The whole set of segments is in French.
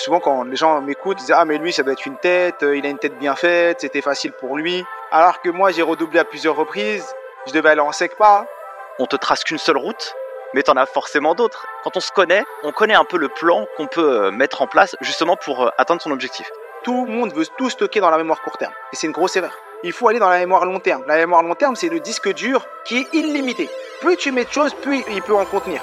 souvent, quand les gens m'écoutent, ils disent Ah, mais lui, ça doit être une tête, euh, il a une tête bien faite, c'était facile pour lui. Alors que moi, j'ai redoublé à plusieurs reprises, je devais aller en sec pas. On te trace qu'une seule route, mais t'en as forcément d'autres. Quand on se connaît, on connaît un peu le plan qu'on peut euh, mettre en place justement pour euh, atteindre son objectif. Tout le monde veut tout stocker dans la mémoire court terme. Et c'est une grosse erreur. Il faut aller dans la mémoire long terme. La mémoire long terme, c'est le disque dur qui est illimité. Plus tu mets de choses, plus il peut en contenir.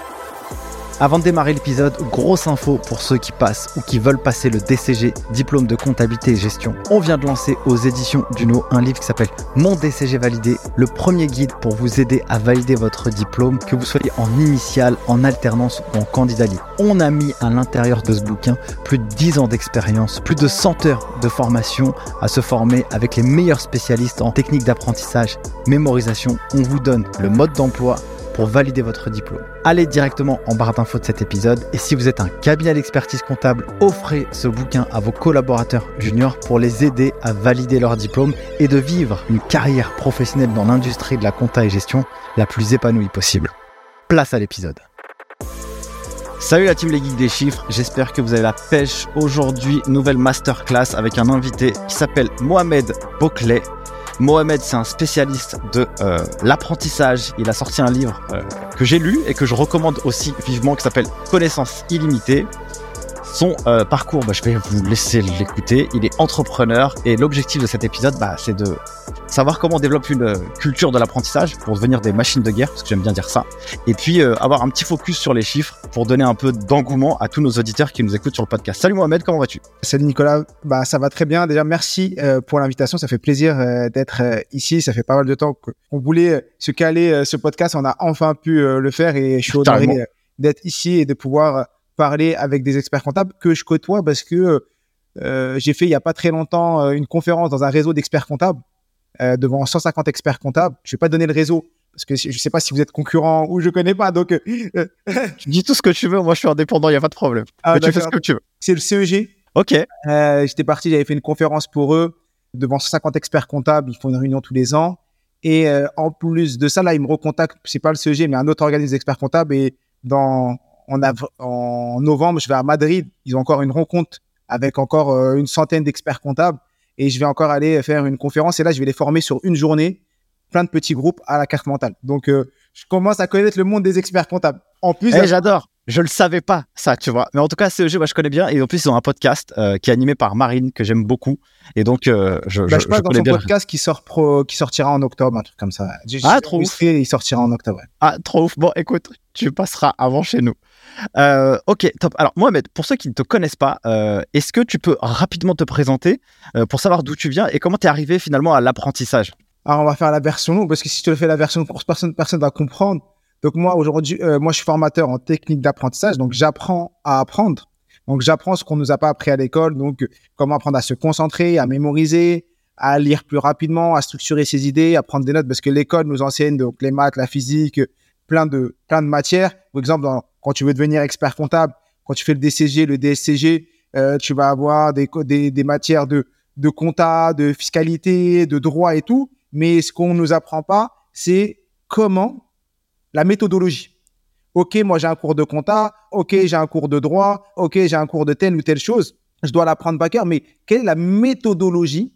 Avant de démarrer l'épisode, grosse info pour ceux qui passent ou qui veulent passer le DCG, diplôme de comptabilité et gestion. On vient de lancer aux éditions Duno un livre qui s'appelle Mon DCG validé, le premier guide pour vous aider à valider votre diplôme, que vous soyez en initiale, en alternance ou en candidat libre. On a mis à l'intérieur de ce bouquin plus de 10 ans d'expérience, plus de 100 heures de formation à se former avec les meilleurs spécialistes en technique d'apprentissage, mémorisation. On vous donne le mode d'emploi valider votre diplôme. Allez directement en barre d'infos de cet épisode et si vous êtes un cabinet d'expertise comptable, offrez ce bouquin à vos collaborateurs juniors pour les aider à valider leur diplôme et de vivre une carrière professionnelle dans l'industrie de la compta et gestion la plus épanouie possible. Place à l'épisode. Salut la team Les Geeks des Chiffres, j'espère que vous avez la pêche. Aujourd'hui, nouvelle masterclass avec un invité qui s'appelle Mohamed Boclet. Mohamed, c'est un spécialiste de euh, l'apprentissage. Il a sorti un livre euh, que j'ai lu et que je recommande aussi vivement qui s'appelle Connaissance illimitée. Son euh, parcours, bah, je vais vous laisser l'écouter. Il est entrepreneur et l'objectif de cet épisode, bah, c'est de savoir comment on développe une culture de l'apprentissage pour devenir des machines de guerre, parce que j'aime bien dire ça. Et puis avoir un petit focus sur les chiffres pour donner un peu d'engouement à tous nos auditeurs qui nous écoutent sur le podcast. Salut Mohamed, comment vas-tu? Salut Nicolas, bah ça va très bien. Déjà merci pour l'invitation, ça fait plaisir d'être ici. Ça fait pas mal de temps qu'on voulait se caler ce podcast, on a enfin pu le faire et je suis honoré d'être ici et de pouvoir parler avec des experts comptables que je côtoie parce que euh, j'ai fait il y a pas très longtemps euh, une conférence dans un réseau d'experts comptables euh, devant 150 experts comptables. Je vais pas donner le réseau parce que je sais pas si vous êtes concurrent ou je connais pas. Donc, tu dis tout ce que tu veux. Moi, je suis indépendant. Il y a pas de problème. Ah, tu fais ce que tu veux. C'est le CEG. Ok. J'étais parti. J'avais fait une conférence pour eux devant 150 experts comptables. Ils font une réunion tous les ans. Et en plus de ça, là, ils me recontactent. C'est pas le CEG, mais un autre organisme d'experts comptables. Et dans en, en novembre, je vais à Madrid. Ils ont encore une rencontre avec encore euh, une centaine d'experts comptables. Et je vais encore aller faire une conférence. Et là, je vais les former sur une journée, plein de petits groupes à la carte mentale. Donc, euh, je commence à connaître le monde des experts comptables. En plus, hey, j'adore. Je le savais pas, ça, tu vois. Mais en tout cas, CEG, moi, je connais bien. Et en plus, ils ont un podcast euh, qui est animé par Marine, que j'aime beaucoup. Et donc, je, je, bah, je, passe dans son podcast qui, sort pro, qui sortira en octobre, un truc comme ça. Ah, trop ouf. Il sortira en octobre. Ah, trop ouf. Bon, écoute, tu passeras avant chez nous. Euh, ok, top. Alors, Mohamed, pour ceux qui ne te connaissent pas, euh, est-ce que tu peux rapidement te présenter euh, pour savoir d'où tu viens et comment tu es arrivé finalement à l'apprentissage? Alors, on va faire la version longue parce que si tu le fais la version courte, personne personne va comprendre. Donc, moi, aujourd'hui, moi, je suis formateur en technique d'apprentissage. Donc, j'apprends à apprendre. Donc, j'apprends ce qu'on nous a pas appris à l'école. Donc, comment apprendre à se concentrer, à mémoriser, à lire plus rapidement, à structurer ses idées, à prendre des notes parce que l'école nous enseigne donc les maths, la physique, plein de plein de matières. Par exemple, dans quand tu veux devenir expert comptable, quand tu fais le DCG, le DSCG, euh, tu vas avoir des, des, matières de, de compta, de fiscalité, de droit et tout. Mais ce qu'on nous apprend pas, c'est comment la méthodologie. OK, moi j'ai un cours de compta, OK, j'ai un cours de droit, OK, j'ai un cours de telle ou telle chose. Je dois l'apprendre par cœur, mais quelle est la méthodologie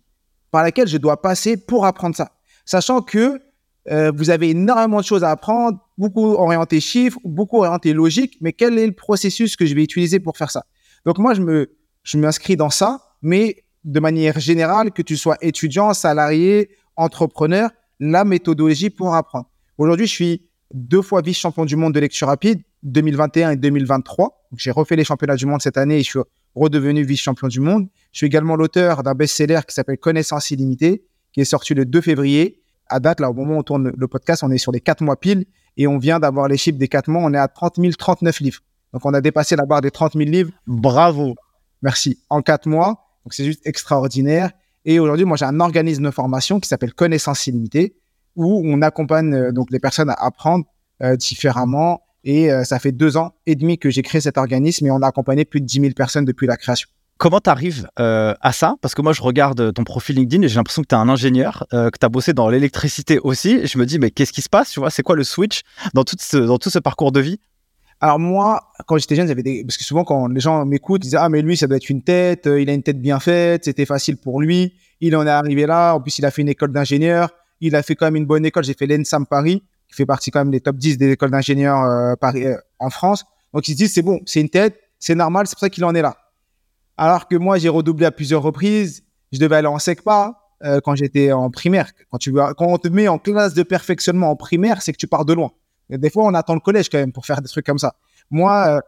par laquelle je dois passer pour apprendre ça? Sachant que euh, vous avez énormément de choses à apprendre, beaucoup orienté chiffres, beaucoup orienté logique, mais quel est le processus que je vais utiliser pour faire ça? Donc moi, je me, je m'inscris dans ça, mais de manière générale, que tu sois étudiant, salarié, entrepreneur, la méthodologie pour apprendre. Aujourd'hui, je suis deux fois vice-champion du monde de lecture rapide, 2021 et 2023. J'ai refait les championnats du monde cette année et je suis redevenu vice-champion du monde. Je suis également l'auteur d'un best-seller qui s'appelle Connaissance illimitée, qui est sorti le 2 février à date, là, au moment où on tourne le podcast, on est sur les quatre mois pile et on vient d'avoir les chiffres des quatre mois. On est à 30 039 livres. Donc, on a dépassé la barre des 30 000 livres. Bravo. Merci. En quatre mois. Donc, c'est juste extraordinaire. Et aujourd'hui, moi, j'ai un organisme de formation qui s'appelle Connaissance illimitée où on accompagne euh, donc les personnes à apprendre euh, différemment. Et euh, ça fait deux ans et demi que j'ai créé cet organisme et on a accompagné plus de 10 000 personnes depuis la création. Comment tu arrives euh, à ça? Parce que moi, je regarde ton profil LinkedIn et j'ai l'impression que tu es un ingénieur, euh, que tu as bossé dans l'électricité aussi. Je me dis, mais qu'est-ce qui se passe Tu vois, c'est quoi le switch dans tout ce, parcours de vie? Alors moi, quand j'étais jeune, j'avais des... parce que souvent quand les gens m'écoutent, ils disent ah mais lui ça doit être une tête, euh, il a une tête bien faite, c'était facile pour lui, il en est arrivé là. En plus, il a fait une école d'ingénieur, il a fait quand même une bonne école. J'ai fait l'ENSAM Paris, qui fait partie quand même des top 10 des écoles d'ingénieurs Paris en France. Donc ils se disent c'est bon, c'est une tête, c'est normal, c'est pour ça qu'il en est là. Alors que moi, j'ai redoublé à plusieurs reprises. Je devais aller en SECPA euh, quand j'étais en primaire. Quand, tu, quand on te met en classe de perfectionnement en primaire, c'est que tu pars de loin. Et des fois, on attend le collège quand même pour faire des trucs comme ça. Moi, euh,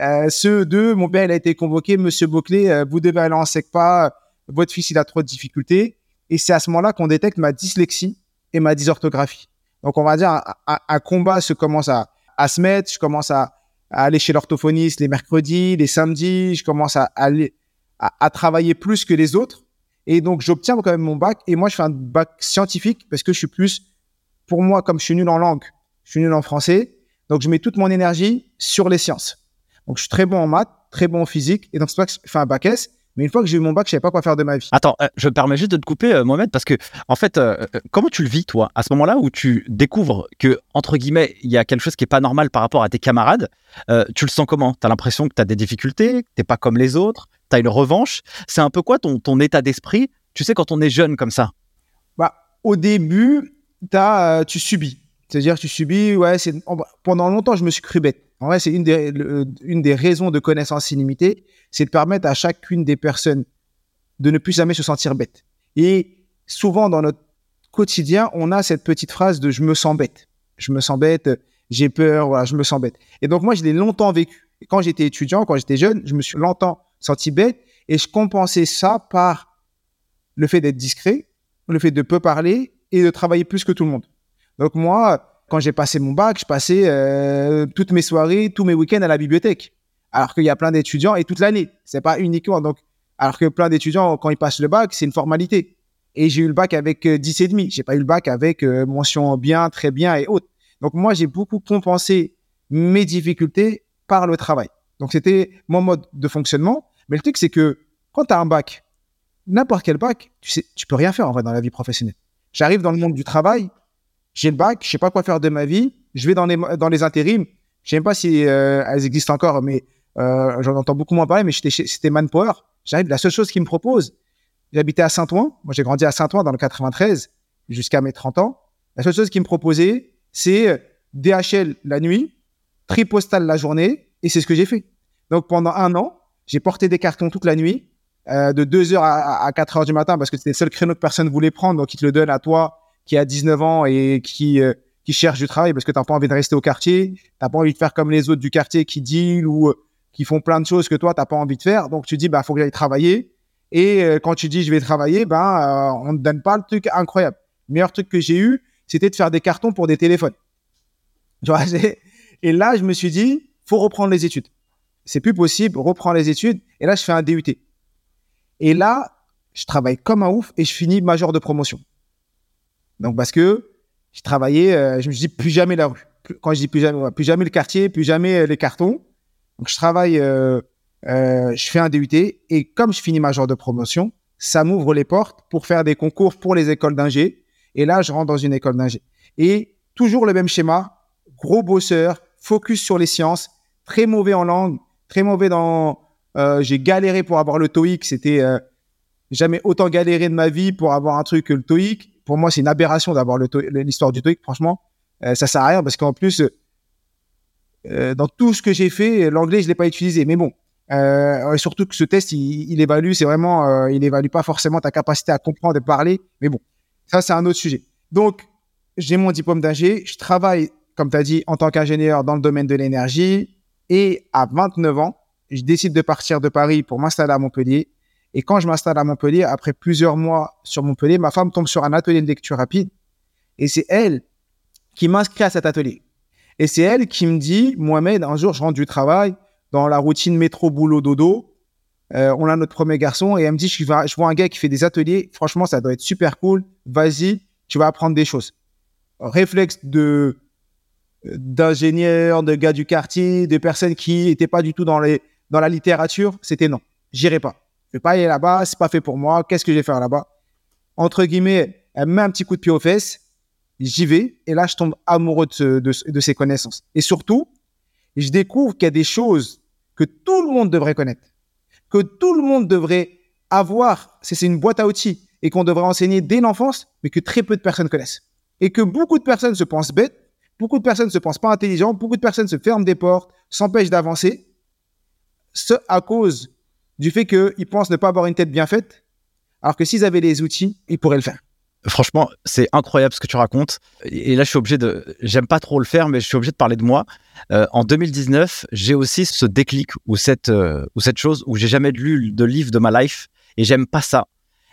euh, ceux deux, mon père, il a été convoqué, Monsieur Boclé, euh, vous devez aller en SECPA, votre fils, il a trop de difficultés. Et c'est à ce moment-là qu'on détecte ma dyslexie et ma dysorthographie. Donc, on va dire, un combat se commence à, à se mettre, je commence à, à aller chez l'orthophoniste les mercredis, les samedis, je commence à aller à, travailler plus que les autres. Et donc, j'obtiens quand même mon bac. Et moi, je fais un bac scientifique parce que je suis plus, pour moi, comme je suis nul en langue, je suis nul en français. Donc, je mets toute mon énergie sur les sciences. Donc, je suis très bon en maths, très bon en physique. Et donc, c'est pas que je fais un bac S. Mais une fois que j'ai eu mon bac, je savais pas quoi faire de ma vie. Attends, euh, je me permets juste de te couper, euh, Mohamed, parce que en fait, euh, comment tu le vis toi à ce moment-là où tu découvres que entre guillemets, il y a quelque chose qui est pas normal par rapport à tes camarades Tu le sens comment? Tu as l'impression que tu as des difficultés, que t'es pas comme les autres, tu as une revanche. C'est un peu quoi ton, ton état d'esprit? Tu sais quand on est jeune comme ça? Bah, au début, as, tu subis. C'est-à-dire, tu subis. Ouais, pendant longtemps, je me suis cru bête. En vrai, c'est une des, le, une des raisons de connaissance illimitée, c'est de permettre à chacune des personnes de ne plus jamais se sentir bête. Et souvent, dans notre quotidien, on a cette petite phrase de je me sens bête. Je me sens bête, j'ai peur, voilà, je me sens bête. Et donc, moi, je l'ai longtemps vécu. Quand j'étais étudiant, quand j'étais jeune, je me suis longtemps senti bête et je compensais ça par le fait d'être discret, le fait de peu parler et de travailler plus que tout le monde. Donc, moi, quand j'ai passé mon bac, je passais euh, toutes mes soirées, tous mes week-ends à la bibliothèque. Alors qu'il y a plein d'étudiants et toute l'année. C'est pas uniquement. Donc, alors que plein d'étudiants, quand ils passent le bac, c'est une formalité. Et j'ai eu le bac avec euh, 10 et demi. J'ai pas eu le bac avec euh, mention bien, très bien et autres. Donc, moi, j'ai beaucoup compensé mes difficultés par le travail. Donc, c'était mon mode de fonctionnement. Mais le truc, c'est que quand tu as un bac, n'importe quel bac, tu sais, tu peux rien faire en vrai dans la vie professionnelle. J'arrive dans le monde du travail, j'ai le bac, je sais pas quoi faire de ma vie, je vais dans les, dans les intérims, je sais même pas si euh, elles existent encore, mais euh, j'en entends beaucoup moins parler, mais c'était Manpower. J'arrive, la seule chose qu'ils me proposent, j'habitais à Saint-Ouen, moi j'ai grandi à Saint-Ouen dans le 93 jusqu'à mes 30 ans. La seule chose qu'ils me proposaient, c'est euh, DHL la nuit, tri postal la journée, et c'est ce que j'ai fait. Donc pendant un an, j'ai porté des cartons toute la nuit, euh, de 2h à, à 4h du matin, parce que c'était le seul créneau que personne voulait prendre, donc ils te le donnent à toi qui a 19 ans et qui, euh, qui cherche du travail parce que tu n'as pas envie de rester au quartier, tu n'as pas envie de faire comme les autres du quartier qui deal ou euh, qui font plein de choses que toi, tu n'as pas envie de faire. Donc, tu dis, bah, faut que j'aille travailler. Et euh, quand tu dis, je vais travailler, ben, on ne te donne pas le truc incroyable. Le meilleur truc que j'ai eu, c'était de faire des cartons pour des téléphones. Tu vois, et là, je me suis dit, faut reprendre les études. C'est plus possible, reprends les études. Et là, je fais un DUT. Et là, je travaille comme un ouf et je finis major de promotion. Donc, parce que je travaillais, euh, je me dis plus jamais la rue. quand je dis plus jamais, plus jamais le quartier, plus jamais euh, les cartons. Donc, je travaille, euh, euh, je fais un DUT et comme je finis ma genre de promotion, ça m'ouvre les portes pour faire des concours pour les écoles d'ingé. Et là, je rentre dans une école d'ingé. Et toujours le même schéma, gros bosseur, focus sur les sciences, très mauvais en langue, très mauvais dans. Euh, j'ai galéré pour avoir le TOEIC. C'était jamais autant galéré de ma vie pour avoir un truc que le TOEIC pour moi, c'est une aberration d'avoir l'histoire du TOEIC. Franchement, euh, ça sert à rien parce qu'en plus, euh, dans tout ce que j'ai fait, l'anglais, je l'ai pas utilisé. Mais bon, euh, surtout que ce test, il, évalue, c'est vraiment, euh, il évalue pas forcément ta capacité à comprendre et parler. Mais bon, ça, c'est un autre sujet. Donc, j'ai mon diplôme d'ingé. Je travaille, comme tu as dit, en tant qu'ingénieur dans le domaine de l'énergie. Et à 29 ans, je décide de partir de Paris pour m'installer à Montpellier et quand je m'installe à Montpellier, après plusieurs mois sur Montpellier, ma femme tombe sur un atelier de lecture rapide. Et c'est elle qui m'inscrit à cet atelier. Et c'est elle qui me dit, Mohamed, un jour, je rentre du travail, dans la routine métro, boulot, dodo. Euh, on a notre premier garçon et elle me dit, je vois, un gars qui fait des ateliers. Franchement, ça doit être super cool. Vas-y, tu vas apprendre des choses. Réflexe de d'ingénieurs, de gars du quartier, de personnes qui n'étaient pas du tout dans les dans la littérature, c'était non. J'irai pas. Je vais pas aller là-bas, c'est pas fait pour moi. Qu'est-ce que je vais faire là-bas? Entre guillemets, elle me met un petit coup de pied aux fesses. J'y vais et là, je tombe amoureux de, de, ces connaissances. Et surtout, je découvre qu'il y a des choses que tout le monde devrait connaître, que tout le monde devrait avoir. C'est c'est une boîte à outils et qu'on devrait enseigner dès l'enfance, mais que très peu de personnes connaissent. Et que beaucoup de personnes se pensent bêtes, beaucoup de personnes se pensent pas intelligentes, beaucoup de personnes se ferment des portes, s'empêchent d'avancer, ce à cause du fait qu'ils pensent ne pas avoir une tête bien faite, alors que s'ils avaient les outils, ils pourraient le faire. Franchement, c'est incroyable ce que tu racontes. Et là, je suis obligé de. J'aime pas trop le faire, mais je suis obligé de parler de moi. Euh, en 2019, j'ai aussi ce déclic ou cette, euh, ou cette chose où j'ai jamais lu de livre de ma life et j'aime pas ça.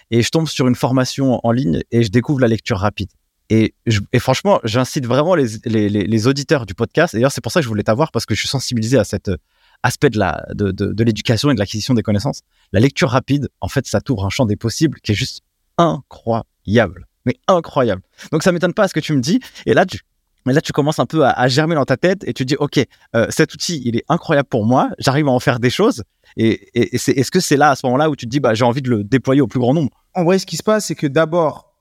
Et je tombe sur une formation en ligne et je découvre la lecture rapide. Et, franchement, j'incite vraiment les, les, les, auditeurs du podcast. D'ailleurs, c'est pour ça que je voulais t'avoir parce que je suis sensibilisé à cet euh, aspect de la de, de, l'éducation et de l'acquisition des connaissances. La lecture rapide, en fait, ça t'ouvre un champ des possibles qui est juste incroyable. Mais incroyable. Donc ça m'étonne pas ce que tu me dis. Et là, tu, là, tu commences un peu à, germer dans ta tête et tu dis, OK, euh, cet outil, il est incroyable pour moi. J'arrive à en faire des choses. Et, et, c'est, est-ce que c'est là, à ce moment-là, où tu te dis, bah, j'ai envie de le déployer au plus grand nombre? En vrai, ce qui se passe, c'est que d'abord,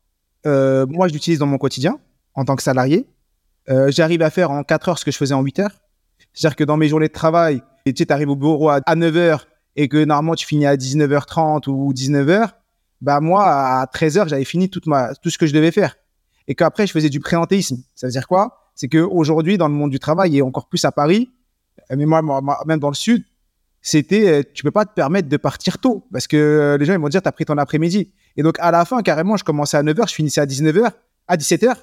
euh, moi, je l'utilise dans mon quotidien en tant que salarié. Euh, j'arrive à faire en 4 heures ce que je faisais en 8 heures. C'est-à-dire que dans mes journées de travail, tu arrives au bureau à, à 9 heures et que normalement tu finis à 19h30 ou 19h, bah moi à 13h j'avais fini toute ma tout ce que je devais faire et qu'après je faisais du présentéisme. Ça veut dire quoi? C'est que aujourd'hui dans le monde du travail et encore plus à Paris, euh, mais moi, même dans le sud, c'était euh, tu peux pas te permettre de partir tôt parce que euh, les gens ils vont dire tu as pris ton après-midi. Et donc à la fin carrément je commençais à 9h, je finissais à 19h, à 17h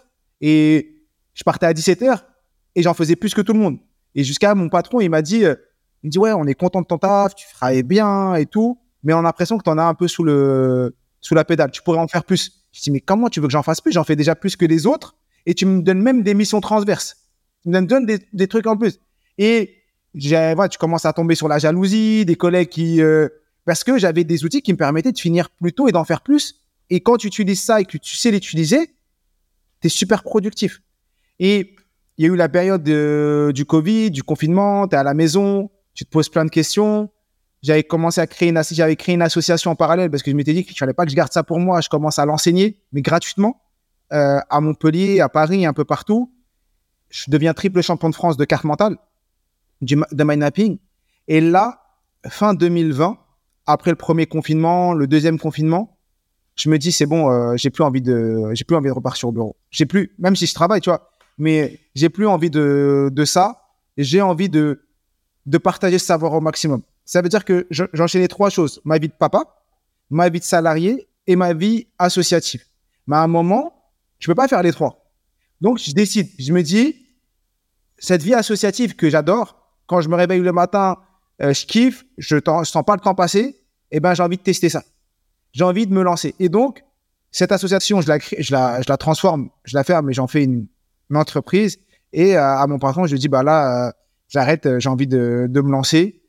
et je partais à 17h et j'en faisais plus que tout le monde. Et jusqu'à mon patron, il m'a dit il me dit ouais, on est content de ton taf, tu travailles bien et tout, mais on a l'impression que tu en as un peu sous le sous la pédale. Tu pourrais en faire plus. Je dis mais comment tu veux que j'en fasse plus? J'en fais déjà plus que les autres et tu me donnes même des missions transverses. Tu me donnes des, des trucs en plus. Et voilà, tu commences à tomber sur la jalousie, des collègues qui euh, parce que j'avais des outils qui me permettaient de finir plus tôt et d'en faire plus. Et quand tu utilises ça et que tu sais l'utiliser, tu es super productif. Et il y a eu la période de, du Covid, du confinement, tu es à la maison, tu te poses plein de questions. J'avais commencé à créer une, association en parallèle parce que je m'étais dit qu'il fallait pas que je garde ça pour moi. Je commence à l'enseigner, mais gratuitement, euh, à Montpellier, à Paris, un peu partout. Je deviens triple champion de France de carte mentale, de mind mapping. Et là, fin 2020, après le premier confinement, le deuxième confinement, je me dis c'est bon, euh, j'ai plus envie de, j'ai plus envie de repartir au bureau. J'ai plus, même si je travaille, tu vois, mais j'ai plus envie de, de ça. J'ai envie de de partager ce savoir au maximum. Ça veut dire que j'enchaînais trois choses. Ma vie de papa, ma vie de salarié et ma vie associative. Mais à un moment, je peux pas faire les trois. Donc, je décide. Je me dis, cette vie associative que j'adore, quand je me réveille le matin, euh, je kiffe, je, ne sens pas le temps passer, eh ben, j'ai envie de tester ça. J'ai envie de me lancer. Et donc, cette association, je la, je la, je la transforme, je la ferme mais j'en fais une, entreprise. Et euh, à mon patron, je dis, bah là, euh, j'arrête, euh, j'ai envie de, de, me lancer.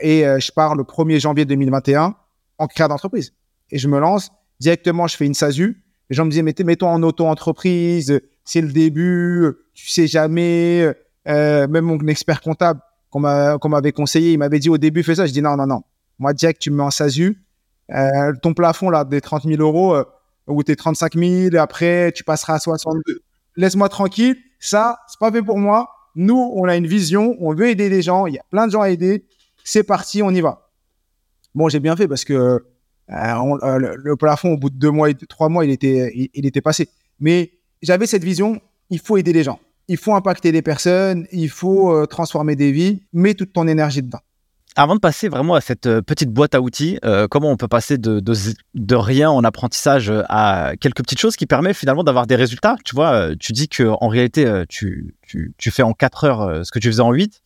Et je pars le 1er janvier 2021 en créa d'entreprise. Et je me lance directement, je fais une SASU. Les gens me disaient, mettez, toi en auto-entreprise, c'est le début, tu sais jamais. Même mon expert comptable qu'on m'avait conseillé, il m'avait dit au début, fais ça. Je dis non, non, non. Moi, direct, tu me mets en SASU. Ton plafond là des 30 000 euros euh, ou tes 35 000, après tu passeras à 62. Laisse-moi tranquille. Ça, c'est pas fait pour moi. Nous, on a une vision, on veut aider les gens, il y a plein de gens à aider. C'est parti, on y va. Bon, j'ai bien fait parce que euh, euh, le, plafond, au bout de deux mois, trois mois, il était, il, était passé. Mais j'avais cette vision, il faut aider les gens. Il faut impacter des personnes, il faut euh, transformer des vies, mets toute ton énergie dedans avant de passer vraiment à cette euh, petite boîte à outils, euh, comment on peut passer de, de, rien en apprentissage euh, à quelques petites choses qui permettent finalement d'avoir des résultats? Tu vois, tu dis que en réalité, tu, tu, fais en 4 heures ce que tu faisais en 8.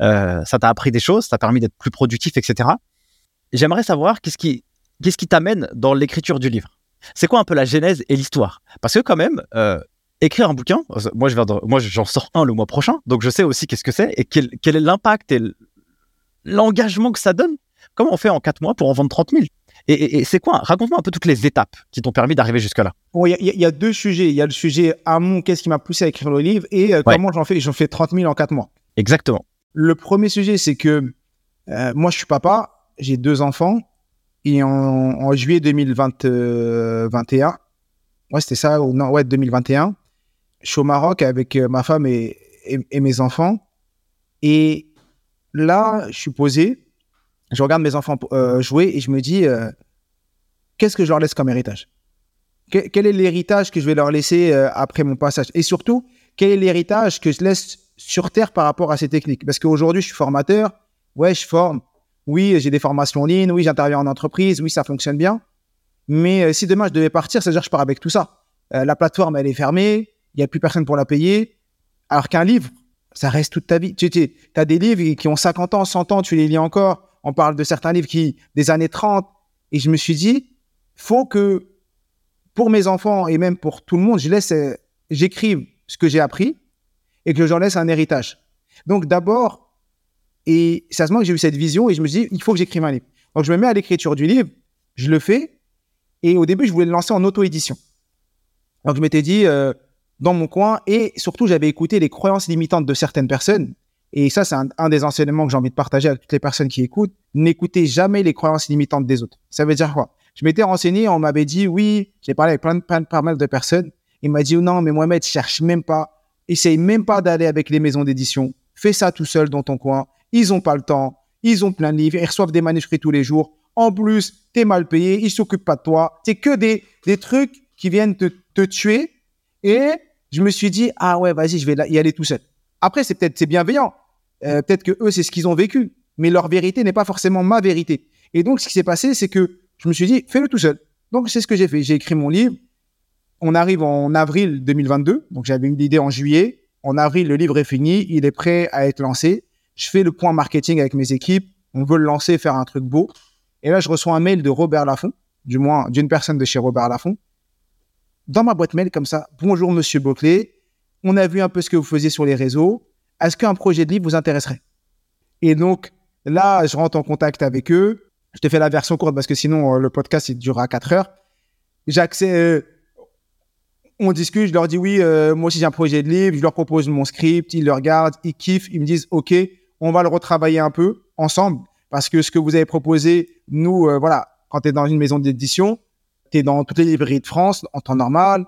Euh, ça t'a appris des choses, ça t'a permis d'être plus productif, etc. J'aimerais savoir qu'est-ce qui qu'est-ce qui t'amène dans l'écriture du livre? C'est quoi un peu la genèse et l'histoire? Parce que quand même, écrire un bouquin, moi je moi j'en sors un le mois prochain, donc je sais aussi qu'est-ce que c'est et quel, quel est l'impact et l'engagement que ça donne. Comment on fait en quatre mois pour en vendre 30 000 et, c'est quoi? Raconte-moi un peu toutes les étapes qui t'ont permis d'arriver jusque-là. Bon, il y, a deux sujets. Il y a le sujet amont, qu'est-ce qui m'a poussé à écrire le livre, et euh, comment j'en fais J'en fais 30 000 en quatre mois. Exactement. Le premier sujet, c'est que euh, moi, je suis papa, j'ai deux enfants, et en, juillet 2021, ouais, c'était ça, non, ouais, 2021, je suis au Maroc avec euh, ma femme et, et mes enfants. Et là, je suis posé, je regarde mes enfants euh, jouer et je me dis, euh, qu'est-ce que je leur laisse comme héritage? Quel est l'héritage que je vais leur laisser euh, après mon passage? Et surtout, quel est l'héritage que je laisse sur Terre par rapport à ces techniques? Parce qu'aujourd'hui, je suis formateur, ouais, je forme, oui, j'ai des formations en ligne, oui, j'interviens en entreprise, oui, ça fonctionne bien. Mais si demain je devais partir, c'est-à-dire je pars avec tout ça. la plateforme, elle est fermée, il n'y a plus personne pour la payer. Alors qu'un livre, ça reste toute ta vie. Tu as des livres qui ont 50 ans, 100 ans, tu les lis encore. On parle de certains livres qui, des années 30. Et je me suis dit, faut que pour mes enfants et même pour tout le monde, je laisse, euh, j'écrive ce que j'ai appris et que j'en laisse un héritage. Donc d'abord, et c'est à ce moment que j'ai eu cette vision et je me suis dit, il faut que j'écrive un livre. Donc je me mets à l'écriture du livre, je le fais. Et au début, je voulais le lancer en auto-édition. Donc je m'étais dit, euh, dans mon coin et surtout j'avais écouté les croyances limitantes de certaines personnes. Et ça c'est un, des enseignements que j'ai envie de partager avec toutes les personnes qui écoutent. N'écoutez jamais les croyances limitantes des autres. Ça veut dire quoi? Je m'étais renseigné on m'avait dit oui j'ai parlé avec plein plein, pas de personnes. Il m'a dit non mais Mohamed cherche même pas. Essaye même pas d'aller avec les maisons d'édition. Fais ça tout seul dans ton coin. Ils ont pas le temps. Ils ont plein de livres. Ils reçoivent des manuscrits tous les jours. En plus t'es mal payé. Ils s'occupent pas de toi. C'est que des, des trucs qui viennent te, te tuer. Et je me suis dit, ah ouais, vas-y, je vais y aller tout seul. Après, c'est peut-être c'est bienveillant. Euh, peut-être que eux, c'est ce qu'ils ont vécu. Mais leur vérité n'est pas forcément ma vérité. Et donc, ce qui s'est passé, c'est que je me suis dit, fais-le tout seul. Donc, c'est ce que j'ai fait. J'ai écrit mon livre. On arrive en avril 2022. Donc, j'avais une idée en juillet. En avril, le livre est fini. Il est prêt à être lancé. Je fais le point marketing avec mes équipes. On veut le lancer, faire un truc beau. Et là, je reçois un mail de Robert Laffont, du moins d'une personne de chez Robert Laffont, dans ma boîte mail comme ça. Bonjour Monsieur Boclet, on a vu un peu ce que vous faisiez sur les réseaux. Est-ce qu'un projet de livre vous intéresserait? Et donc là, je rentre en contact avec eux. Je te fais la version courte parce que sinon euh, le podcast il durera 4 heures. J'accède, euh, on discute, je leur dis oui, euh, moi aussi j'ai un projet de livre, je leur propose mon script, ils le regardent, ils kiffent, ils me disent ok, on va le retravailler un peu ensemble parce que ce que vous avez proposé, nous, voilà, quand tu es dans une maison d'édition, tu dans toutes les librairies de France en temps normal,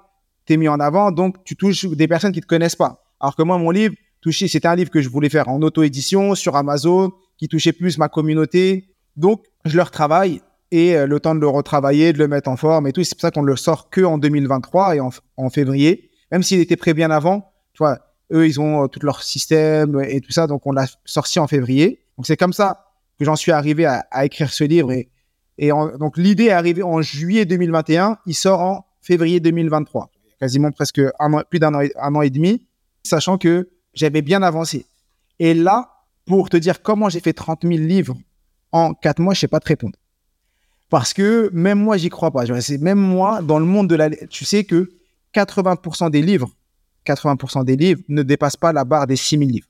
tu es mis en avant, donc tu touches des personnes qui te connaissent pas. Alors que moi, mon livre, touchait, c'était un livre que je voulais faire en auto-édition sur Amazon, qui touchait plus ma communauté. Donc, je le retravaille et euh, le temps de le retravailler, de le mettre en forme et tout. C'est pour ça qu'on le sort que en 2023 et en, février. Même s'il était prêt bien avant, tu vois, eux, ils ont euh, tout leur système et tout ça. Donc, on l'a sorti en février. Donc, c'est comme ça que j'en suis arrivé à, à, écrire ce livre et et donc l'idée est arrivée en juillet 2021, il sort en février 2023, quasiment presque un an, plus d'un an, an, et demi, sachant que j'avais bien avancé. Et là, pour te dire comment j'ai fait 30 000 livres en 4 mois, je sais pas te répondre. Parce que même moi, j'y crois pas. Même moi, dans le monde de la... Tu sais que 80% des livres, 80% des livres ne dépassent pas la barre des 6 000 livres.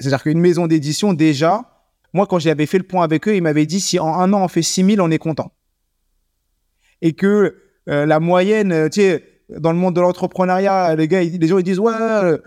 C'est-à-dire qu'une maison d'édition, déjà, moi, quand j'avais fait le point avec eux, ils m'avaient dit si en un an on fait 6 000, on est content. Et que euh, la moyenne, euh, tu sais, dans le monde de l'entrepreneuriat, les gars, les gens ils disent ouais,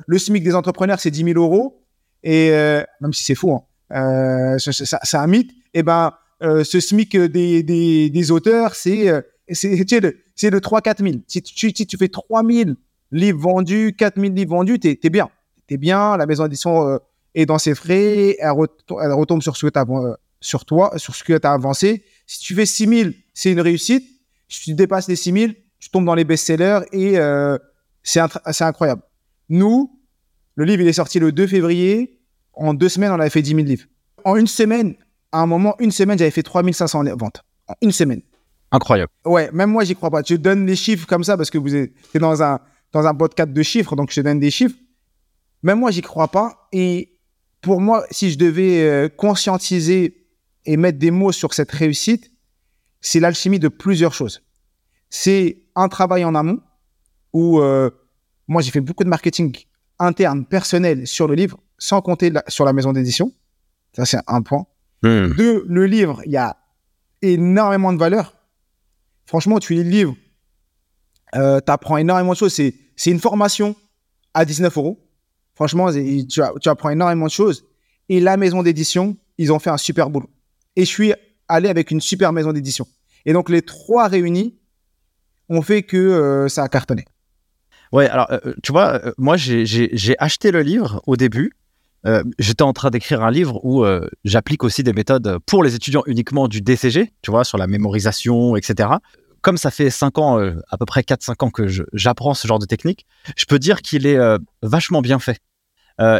le SMIC des entrepreneurs c'est 10 000 euros. Et euh, même si c'est faux, hein, c'est un mythe. Et eh ben, ce SMIC des, auteurs, c'est de 3 4 000. Si tu, fais 3 000 livres vendus, 4 000 livres vendus, t'es es bien. T'es bien. La maison d'édition et dans ses frais, elle, retombe sur ce que tu euh, sur toi, sur ce que tu as avancé. Si tu fais 6000, c'est une réussite. Si tu dépasses les 6000, tu tombes dans les best-sellers et euh, c'est incroyable. Nous, le livre, il est sorti le 2 février. En deux semaines, on avait fait 10 000 livres. En une semaine, à un moment, une semaine, j'avais fait 3500 ventes. En une semaine. Incroyable. Ouais, même moi, j'y crois pas. Tu donnes des chiffres comme ça parce que vous êtes dans un, dans un podcast de chiffres, donc je te donne des chiffres. Même moi, j'y crois pas. Et pour moi, si je devais euh, conscientiser et mettre des mots sur cette réussite, c'est l'alchimie de plusieurs choses. C'est un travail en amont où euh, moi j'ai fait beaucoup de marketing interne, personnel sur le livre, sans compter sur la maison d'édition. Ça c'est un point. Hmm. Deux, le livre, il y a énormément de valeur. Franchement, tu lis le livre, euh, tu apprends énormément de choses. C'est une formation à 19 euros. Franchement, tu, apprends énormément de choses. Et la maison d'édition, ils ont fait un super boulot. Et je suis allé avec une super maison d'édition. Et donc, les trois réunis ont fait que euh, ça a cartonné. Ouais, alors, euh, tu vois, euh, moi, j'ai acheté le livre au début. euh, j'étais en train d'écrire un livre où euh, j'applique aussi des méthodes pour les étudiants uniquement du DCG, tu vois, sur la mémorisation, etc. Comme ça fait 5 ans, euh, à peu près 4-5 ans que j'apprends ce genre de technique, je peux dire qu'il est vachement bien fait.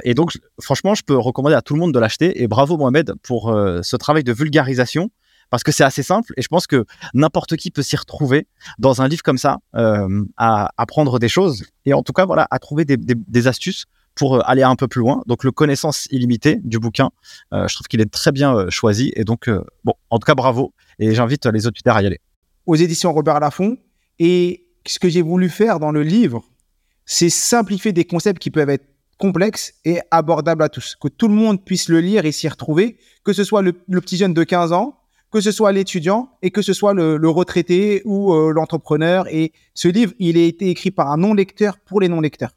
Et donc, franchement, je peux recommander à tout le monde de l'acheter. Et bravo Mohamed pour ce travail de vulgarisation parce que c'est assez simple et je pense que n'importe qui peut s'y retrouver dans un livre comme ça, à apprendre des choses et en tout cas voilà, à trouver des, astuces pour euh, aller un peu plus loin. Donc le connaissance illimitée du bouquin, euh, je trouve qu'il est très bien euh, choisi. Et donc, bon, en tout cas, bravo. Et j'invite les autres à y aller. Aux éditions Robert Laffont. Et ce que j'ai voulu faire dans le livre, c'est simplifier des concepts qui peuvent être complexes et abordables à tous. Que tout le monde puisse le lire et s'y retrouver, que ce soit le, petit jeune de 15 ans, que ce soit l'étudiant et que ce soit le, retraité ou l'entrepreneur. Et ce livre, il a été écrit par un non-lecteur pour les non-lecteurs.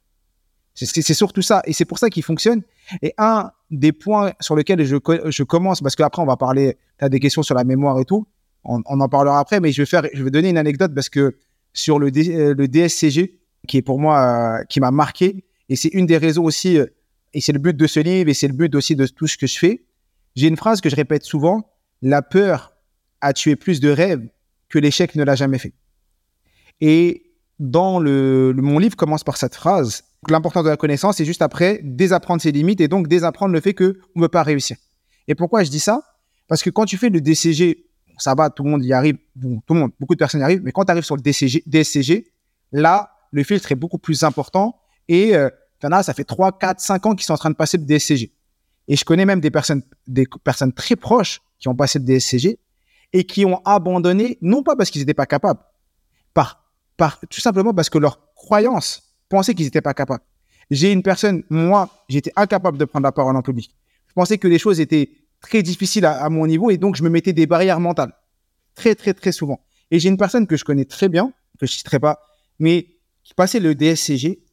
C'est surtout ça. Et c'est pour ça qu'il fonctionne. Et un des points sur lesquels je, commence, parce qu'après, on va parler, tu as des questions sur la mémoire et tout. On, en parlera après, mais je vais, faire, je vais donner une anecdote parce que sur le, euh, DSCG, qui est pour moi, euh, qui m'a marqué, et c'est une des raisons aussi, euh, et c'est le but de ce livre, et c'est le but aussi de tout ce que je fais. J'ai une phrase que je répète souvent la peur a tué plus de rêves que l'échec ne l'a jamais fait. Et dans le, mon livre commence par cette phrase l'importance de la connaissance, c'est juste après désapprendre ses limites et donc désapprendre le fait qu'on ne peut pas réussir. Et pourquoi je dis ça? Parce que quand tu fais le DCG, ça va, tout le monde y arrive, tout le monde, beaucoup de personnes y arrivent, mais quand tu arrives sur le DCG, DSCG, là, le filtre est beaucoup plus important et euh, as, ça fait 3, 4, 5 ans qu'ils sont en train de passer le DSCG. Et je connais même des personnes, des personnes très proches qui ont passé le DSCG et qui ont abandonné, non pas parce qu'ils n'étaient pas capables, par, par, tout simplement parce que leur croyance pensais qu'ils n'étaient pas capables. J'ai une personne, moi, j'étais incapable de prendre la parole en public. Je pensais que les choses étaient très difficiles à, mon niveau et donc je me mettais des barrières mentales. Très, très, très souvent. Et j'ai une personne que je connais très bien, que je ne citerai pas, mais qui passait le DSCG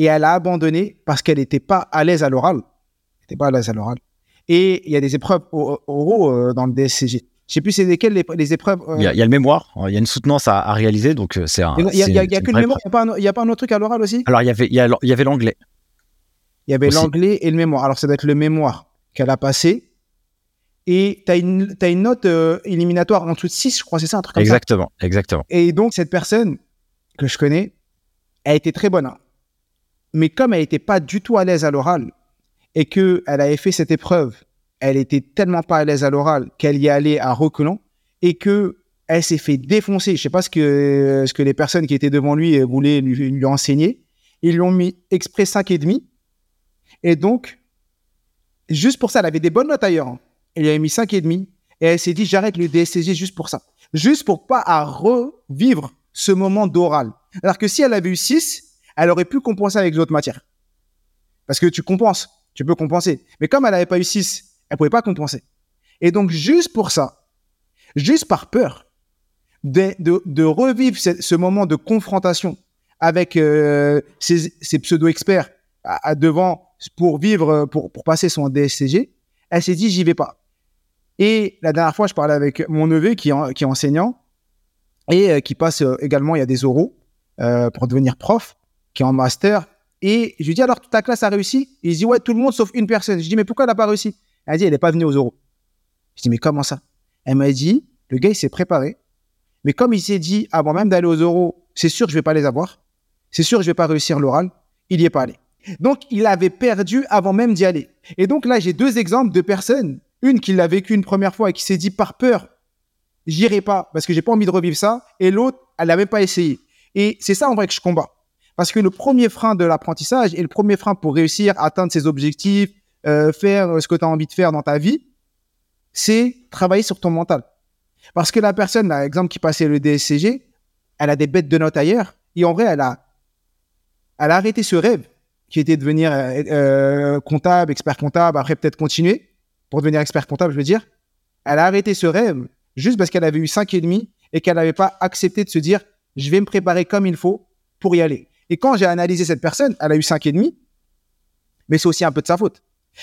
et elle a abandonné parce qu'elle n'était pas à l'aise à l'oral. Elle n'était pas à l'aise à l'oral. Et il y a des épreuves oraux euh, dans le DSCG. Je sais plus c'est lesquelles les, épreuves. Euh. Il, y a, le mémoire, il y a une soutenance à, réaliser, donc euh, c'est un. Il n'y a, que le mémoire, il n'y a, pas un autre truc à l'oral aussi? Alors il y avait, il y, avait l'anglais. Il y avait l'anglais et le mémoire. Alors ça doit être le mémoire qu'elle a passé. Et tu as une, as une note euh, éliminatoire en dessous de 6, je crois, c'est ça, un truc comme exactement, ça? Exactement, exactement. Et donc cette personne que je connais, elle était très bonne. Hein. Mais comme elle n'était pas du tout à l'aise à l'oral et qu'elle avait fait cette épreuve elle était tellement pas à l'aise à l'oral qu'elle y allait à reculons et que elle s'est fait défoncer. Je sais pas ce que, ce que les personnes qui étaient devant lui voulaient lui, lui enseigner. Ils lui ont mis exprès 5 et demi. Et donc, juste pour ça, elle avait des bonnes notes ailleurs. Hein. Elle lui a mis 5 et demi. Et elle s'est dit, j'arrête le DSCG juste pour ça. Juste pour pas à revivre ce moment d'oral. Alors que si elle avait eu 6, elle aurait pu compenser avec d'autres matières. Parce que tu compenses. Tu peux compenser. Mais comme elle n'avait pas eu 6 elle pouvait pas compenser. Et donc, juste pour ça, juste par peur de, revivre ce, moment de confrontation avec euh, ces, pseudo-experts à, devant pour vivre, pour, passer son DSCG, elle s'est dit, j'y vais pas. Et la dernière fois, je parlais avec mon neveu qui, est enseignant et euh, qui passe euh, également, il y a des oraux pour devenir prof, qui est en master. Et je lui dis, alors, toute ta classe a réussi? Il dit, ouais, tout le monde sauf une personne. Je dis, mais pourquoi elle n'a pas réussi? Elle dit, elle n'est pas venue aux euros. Je dis, mais comment ça? Elle m'a dit, le gars, il s'est préparé. Mais comme il s'est dit, avant même d'aller aux euros, c'est sûr je vais pas les avoir. C'est sûr je vais pas réussir l'oral. Il n'y est pas allé. Donc, il avait perdu avant même d'y aller. Et donc là, j'ai deux exemples de personnes. Une qui l'a vécu une première fois et qui s'est dit par peur, j'irai pas parce que j'ai pas envie de revivre ça. Et l'autre, elle n'a même pas essayé. Et c'est ça en vrai que je combats. Parce que le premier frein de l'apprentissage et le premier frein pour réussir à atteindre ses objectifs, euh, faire ce que tu as envie de faire dans ta vie, c'est travailler sur ton mental. Parce que la personne, par exemple, qui passait le DSCG, elle a des bêtes de notes ailleurs. Et en vrai, elle a, elle a arrêté ce rêve qui était de devenir euh, euh, comptable, expert comptable, après peut-être continuer pour devenir expert comptable, je veux dire. Elle a arrêté ce rêve juste parce qu'elle avait eu cinq et demi et qu'elle n'avait pas accepté de se dire je vais me préparer comme il faut pour y aller. Et quand j'ai analysé cette personne, elle a eu cinq et demi, mais c'est aussi un peu de sa faute.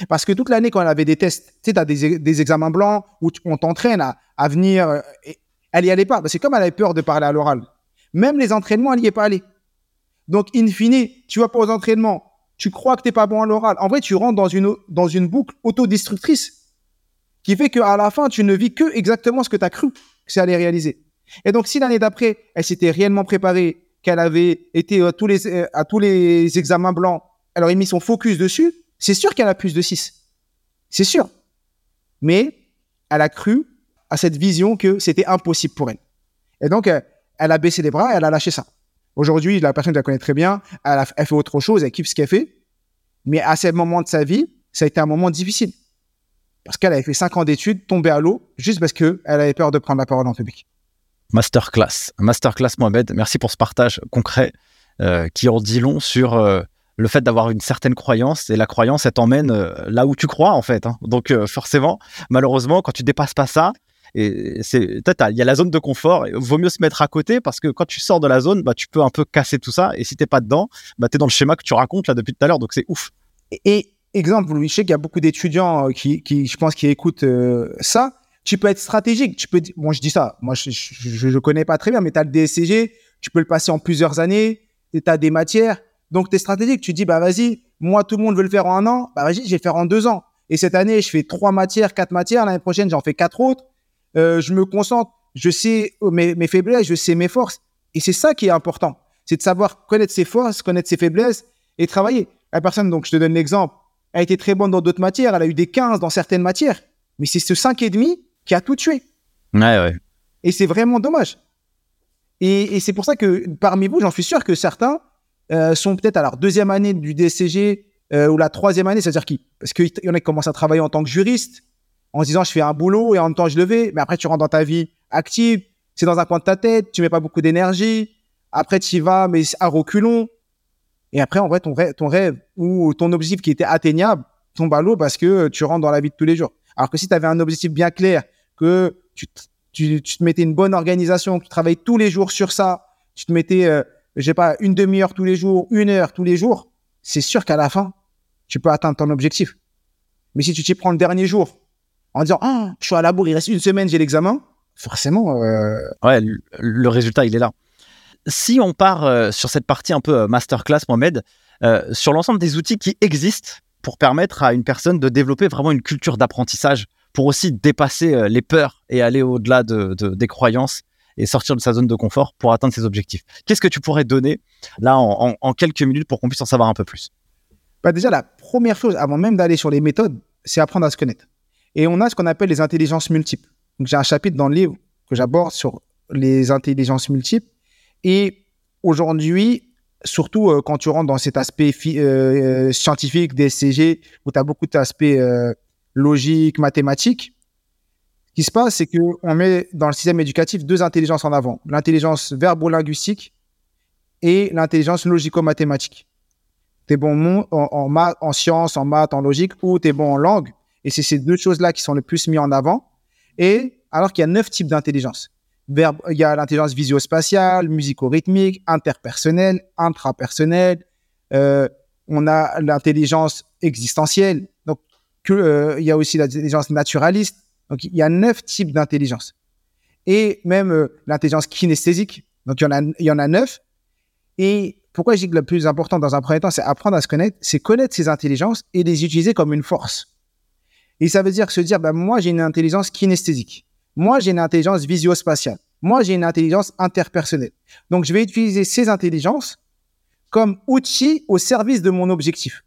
Parce que toute l'année, quand elle avait des tests, tu sais, tu as des, examens blancs où on t'entraîne à, venir. Euh, elle y allait pas. C'est comme elle avait peur de parler à l'oral. Même les entraînements, elle n'y est pas allée. Donc, in fine, tu vas pas aux entraînements, tu crois que t'es pas bon à l'oral. En vrai, tu rentres dans une, dans une boucle autodestructrice qui fait qu'à la fin, tu ne vis que exactement ce que tu as cru que ça allait réaliser. Et donc, si l'année d'après, elle s'était réellement préparée, qu'elle avait été à tous, les, à tous les examens blancs, elle aurait mis son focus dessus, c'est sûr qu'elle a plus de 6. C'est sûr. Mais elle a cru à cette vision que c'était impossible pour elle. Et donc, elle a baissé les bras et elle a lâché ça. Aujourd'hui, la personne, je la connaît très bien, elle, fait autre chose, elle kiffe ce qu'elle fait. Mais à ce moment de sa vie, ça a été un moment difficile. Parce qu'elle avait fait cinq ans d'études, tombée à l'eau, juste parce qu'elle avait peur de prendre la parole en public. Masterclass. Masterclass, Mohamed. Merci pour ce partage concret euh, qui en dit long sur euh, le fait d'avoir une certaine croyance. Et la croyance, elle t'emmène euh, là où tu crois, en fait. Hein. Donc, forcément, malheureusement, quand tu dépasses pas ça, et c'est, il y a la zone de confort. Il vaut mieux se mettre à côté parce que quand tu sors de la zone, bah, tu peux un peu casser tout ça. Et si t'es pas dedans, bah, tu es dans le schéma que tu racontes là depuis tout à l'heure. Donc c'est ouf. Et, exemple, je sais qu'il y a beaucoup d'étudiants qui, qui, je pense, qui écoutent ça. Tu peux être stratégique. Tu peux, moi, je dis ça. Moi, je, je, connais pas très bien, mais tu as le DSCG. Tu peux le passer en plusieurs années. Tu as des matières. Donc, tu es stratégique. Tu dis, bah, vas-y, moi, tout le monde veut le faire en un an. Bah, vas-y, je vais le faire en deux ans. Et cette année, je fais trois matières, quatre matières. L'année prochaine, j'en fais quatre autres. Euh, je me concentre, je sais mes, faiblesses, je sais mes forces. Et c'est ça qui est important. C'est de savoir connaître ses forces, connaître ses faiblesses et travailler. La personne, donc je te donne l'exemple, a été très bonne dans d'autres matières, elle a eu des 15 dans certaines matières, mais c'est ce 5,5 qui a tout tué. Ouais, ouais. Et c'est vraiment dommage. Et, c'est pour ça que parmi vous, j'en suis sûr que certains euh, sont peut-être à leur deuxième année du DCG euh, ou la troisième année, c'est-à-dire qui Parce qu'il y en a qui commencent à travailler en tant que juriste, en se disant je fais un boulot et en même temps je le vais, mais après tu rentres dans ta vie active, c'est dans un coin de ta tête, tu mets pas beaucoup d'énergie, après tu y vas mais à reculons. Et après en vrai ton, rêve, ton rêve ou ton objectif qui était atteignable tombe à l'eau parce que tu rentres dans la vie de tous les jours. Alors que si tu avais un objectif bien clair, que tu, tu, te mettais une bonne organisation, que tu travailles tous les jours sur ça, tu te mettais, euh, je sais pas, une demi-heure tous les jours, une heure tous les jours, c'est sûr qu'à la fin, tu peux atteindre ton objectif. Mais si tu t'y prends le dernier jour, en disant ah, je suis à la bourre, il reste une semaine, j'ai l'examen, forcément. Euh, ouais, le, résultat, il est là. Si on part euh, sur cette partie un peu euh, masterclass, Mohamed, sur l'ensemble des outils qui existent pour permettre à une personne de développer vraiment une culture d'apprentissage, pour aussi dépasser les peurs et aller au-delà de, des croyances et sortir de sa zone de confort pour atteindre ses objectifs. Qu'est-ce que tu pourrais donner là en, quelques minutes pour qu'on puisse en savoir un peu plus? Bah Déjà, la première chose, avant même d'aller sur les méthodes, c'est apprendre à se connaître. Et on a ce qu'on appelle les intelligences multiples. J'ai un chapitre dans le livre que j'aborde sur les intelligences multiples. Et aujourd'hui, surtout euh, quand tu rentres dans cet aspect euh, scientifique des SCG, où tu as beaucoup d'aspects euh, logiques, mathématiques, ce qui se passe, c'est qu'on met dans le système éducatif deux intelligences en avant. L'intelligence verbo-linguistique et l'intelligence logico-mathématique. Tu es bon en, en, en sciences, en maths, en logique, ou tu es bon en langue, et c'est ces deux choses-là qui sont le plus mis en avant. Et alors qu'il y a neuf types d'intelligence. Il y a l'intelligence visio-spatiale, musico-rythmique, interpersonnelle, intrapersonnelle. Euh, on a l'intelligence existentielle. Euh, il y a aussi l'intelligence naturaliste. Donc, il y a neuf types d'intelligence. Et même euh, l'intelligence kinesthésique. Donc, il y, en a, il y en a neuf. Et pourquoi je dis que le plus important dans un premier temps, c'est apprendre à se connaître, c'est connaître ces intelligences et les utiliser comme une force. Et ça veut dire se dire, bah, moi, j'ai une intelligence kinesthésique. Moi, j'ai une intelligence visio-spatiale. Moi, j'ai une intelligence interpersonnelle. Donc, je vais utiliser ces intelligences comme outil au service de mon objectif.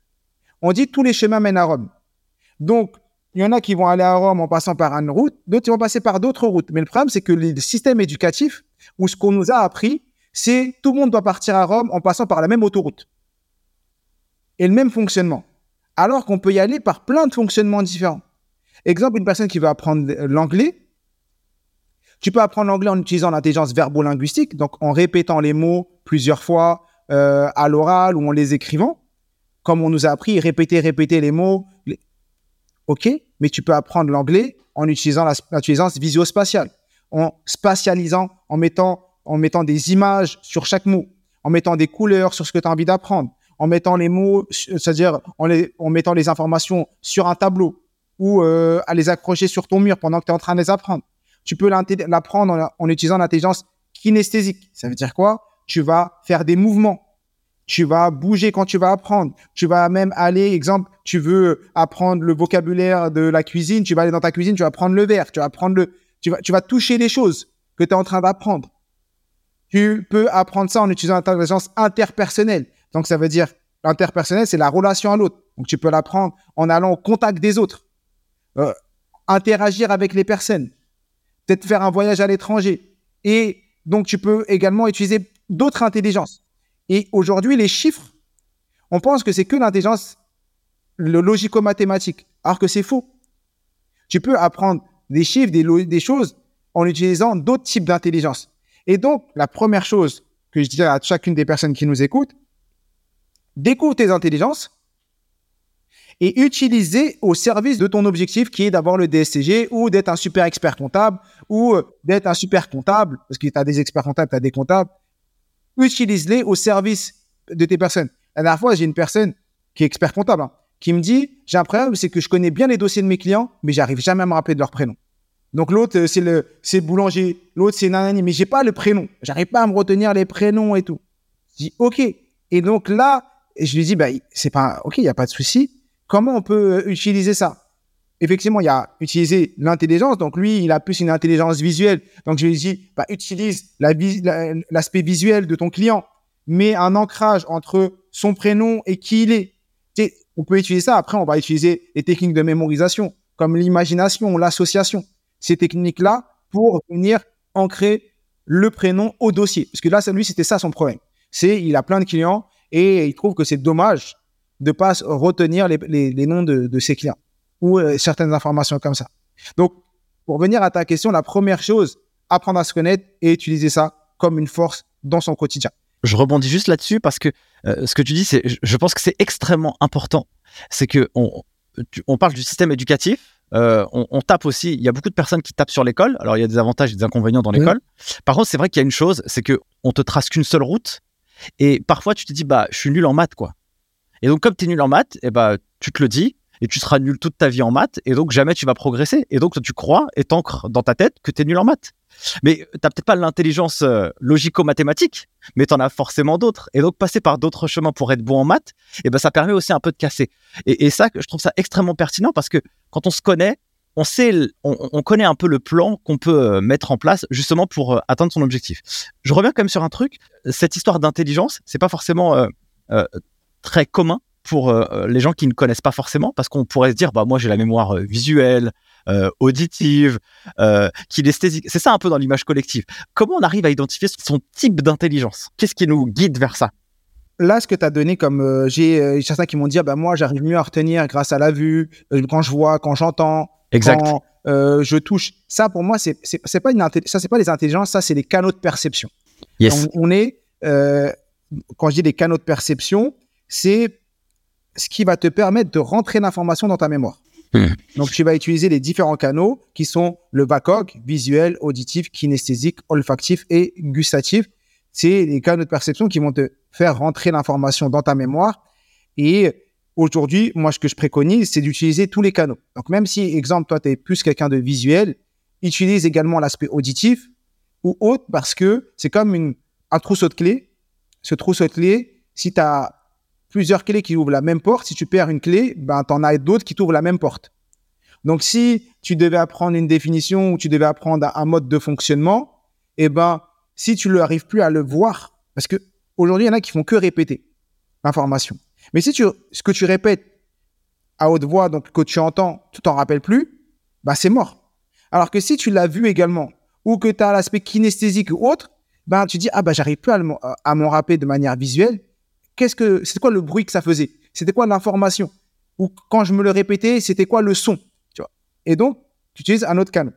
On dit tous les chemins mènent à Rome. Donc, il y en a qui vont aller à Rome en passant par une route, d'autres vont passer par d'autres routes. Mais le problème, c'est que le système éducatif, ou ce qu'on nous a appris, c'est tout le monde doit partir à Rome en passant par la même autoroute. Et le même fonctionnement alors qu'on peut y aller par plein de fonctionnements différents. Exemple, une personne qui veut apprendre l'anglais, tu peux apprendre l'anglais en utilisant l'intelligence verbo-linguistique, donc en répétant les mots plusieurs fois euh, à l'oral ou en les écrivant, comme on nous a appris, répéter, répéter les mots. OK, mais tu peux apprendre l'anglais en utilisant l'intelligence visio-spatiale, en spatialisant, en mettant, en mettant des images sur chaque mot, en mettant des couleurs sur ce que tu as envie d'apprendre, en mettant les mots, c'est-à-dire en, en, mettant les informations sur un tableau ou euh, à les accrocher sur ton mur pendant que tu es en train de les apprendre. Tu peux l'apprendre en, utilisant l'intelligence kinesthésique. Ça veut dire quoi? Tu vas faire des mouvements. Tu vas bouger quand tu vas apprendre. Tu vas même aller, exemple, tu veux apprendre le vocabulaire de la cuisine, tu vas aller dans ta cuisine, tu vas prendre le verre, tu vas toucher les choses que tu es en train d'apprendre. Tu peux apprendre ça en utilisant l'intelligence interpersonnelle. Donc, ça veut dire, l'interpersonnel, c'est la relation à l'autre. Donc, tu peux l'apprendre en allant au contact des autres, euh, interagir avec les personnes, peut-être faire un voyage à l'étranger. Et donc, tu peux également utiliser d'autres intelligences. Et aujourd'hui, les chiffres, on pense que c'est que l'intelligence, le logico-mathématique, alors que c'est faux. Tu peux apprendre des chiffres, des, des choses en utilisant d'autres types d'intelligence. Et donc, la première chose que je dirais à chacune des personnes qui nous écoutent, découvre tes intelligences et utilise au service de ton objectif qui est d'avoir le DSCG ou d'être un super expert comptable ou euh, d'être un super comptable, parce que tu as des experts comptables, tu as des comptables. Utilise-les au service de tes personnes. La dernière fois, j'ai une personne qui est expert comptable hein, qui me dit J'ai un problème, c'est que je connais bien les dossiers de mes clients, mais j'arrive jamais à me rappeler de leur prénom. Donc l'autre, euh, c'est le, c'est boulanger. L'autre, c'est nanani. Mais j'ai pas le prénom. J'arrive pas à me retenir les prénoms et tout. Je dis, OK. Et donc là, je lui dis, bah, c'est pas, OK, il n'y a pas de souci. Comment on peut euh, utiliser ça? Effectivement, il a utilisé l'intelligence. Donc lui, il a plus une intelligence visuelle. Donc je lui dis, bah, utilise l'aspect visuel de ton client. Mets un ancrage entre son prénom et qui il est. on peut utiliser ça. Après, on va utiliser les techniques de mémorisation, comme l'imagination, l'association ces techniques-là pour venir ancrer le prénom au dossier. Parce que là, lui, c'était ça son problème. C'est il a plein de clients et il trouve que c'est dommage de pas retenir les, noms de, ses clients ou euh, certaines informations comme ça. Donc, pour venir à ta question, la première chose, apprendre à se connaître et utiliser ça comme une force dans son quotidien. Je rebondis juste là-dessus parce que euh, ce que tu dis, c'est, je pense que c'est extrêmement important. C'est que on, on parle du système éducatif, euh, on, tape aussi. Il y a beaucoup de personnes qui tapent sur l'école. Alors, il y a des avantages et des inconvénients dans l'école. Par contre, c'est vrai qu'il y a une chose, c'est que on te trace qu'une seule route. Et parfois, tu te dis, bah, je suis nul en maths, quoi. Et donc, comme tu es nul en maths, et eh bah, tu te le dis, et tu seras nul toute ta vie en maths, et donc jamais tu vas progresser. Et donc, tu crois et t'ancres dans ta tête que tu es nul en maths. Mais tu peut-être pas l'intelligence euh, logico-mathématique, mais tu en as forcément d'autres. Et donc, passer par d'autres chemins pour être bon en maths, et eh ben, ça permet aussi un peu de casser. Et, et ça, je trouve ça extrêmement pertinent parce que quand on se connaît, on sait, on, connaît un peu le plan qu'on peut euh, mettre en place justement pour euh, atteindre son objectif. Je reviens quand même sur un truc. Cette histoire d'intelligence, c'est pas forcément très commun pour les gens qui ne connaissent pas forcément, parce qu'on pourrait se dire, bah moi j'ai la mémoire visuelle, euh, auditive, euh, kinesthésique. C'est ça un peu dans l'image collective. Comment on arrive à identifier son type d'intelligence? Qu'est-ce qui nous guide vers ça? Là, ce que tu as donné comme euh, j'ai certains qui m'ont dit bah moi j'arrive mieux à retenir grâce à la vue, quand je vois, quand j'entends, quand je touche. Ça pour moi c'est c'est pas une ça c'est pas les intelligences, ça c'est les canaux de perception. Yes. On, est quand je dis des canaux de perception, c'est ce qui va te permettre de rentrer l'information dans ta mémoire. Hmm. Donc, tu vas utiliser les différents canaux qui sont le VACOG, visuel, auditif, kinesthésique, olfactif et gustatif. C'est les canaux de perception qui vont te faire rentrer l'information dans ta mémoire. Et aujourd'hui, moi, ce que je préconise, c'est d'utiliser tous les canaux. Donc, même si, exemple, toi, tu es plus quelqu'un de visuel, utilise également l'aspect auditif ou autre parce que c'est comme une, un trousseau de clés. Ce trousseau de clés, si tu as plusieurs clés qui ouvrent la même porte. Si tu perds une clé, ben, tu en as d'autres qui t'ouvrent la même porte. Donc, si tu devais apprendre une définition ou tu devais apprendre un mode de fonctionnement, eh ben, si tu n'arrives plus à le voir, parce que aujourd'hui, il y en a qui font que répéter l'information. Mais si tu, ce que tu répètes à haute voix, donc que tu entends, tu t'en rappelles plus, bah, c'est mort. Alors que si tu l'as vu également, ou que tu as l'aspect kinesthésique ou autre, ben, tu dis, ah, bah, j'arrive plus à m'en rappeler de manière visuelle, qu'est-ce que c'était quoi le bruit que ça faisait? C'était quoi l'information? Ou quand je me le répétais, c'était quoi le son? Tu vois? Et donc, tu utilises un autre canal.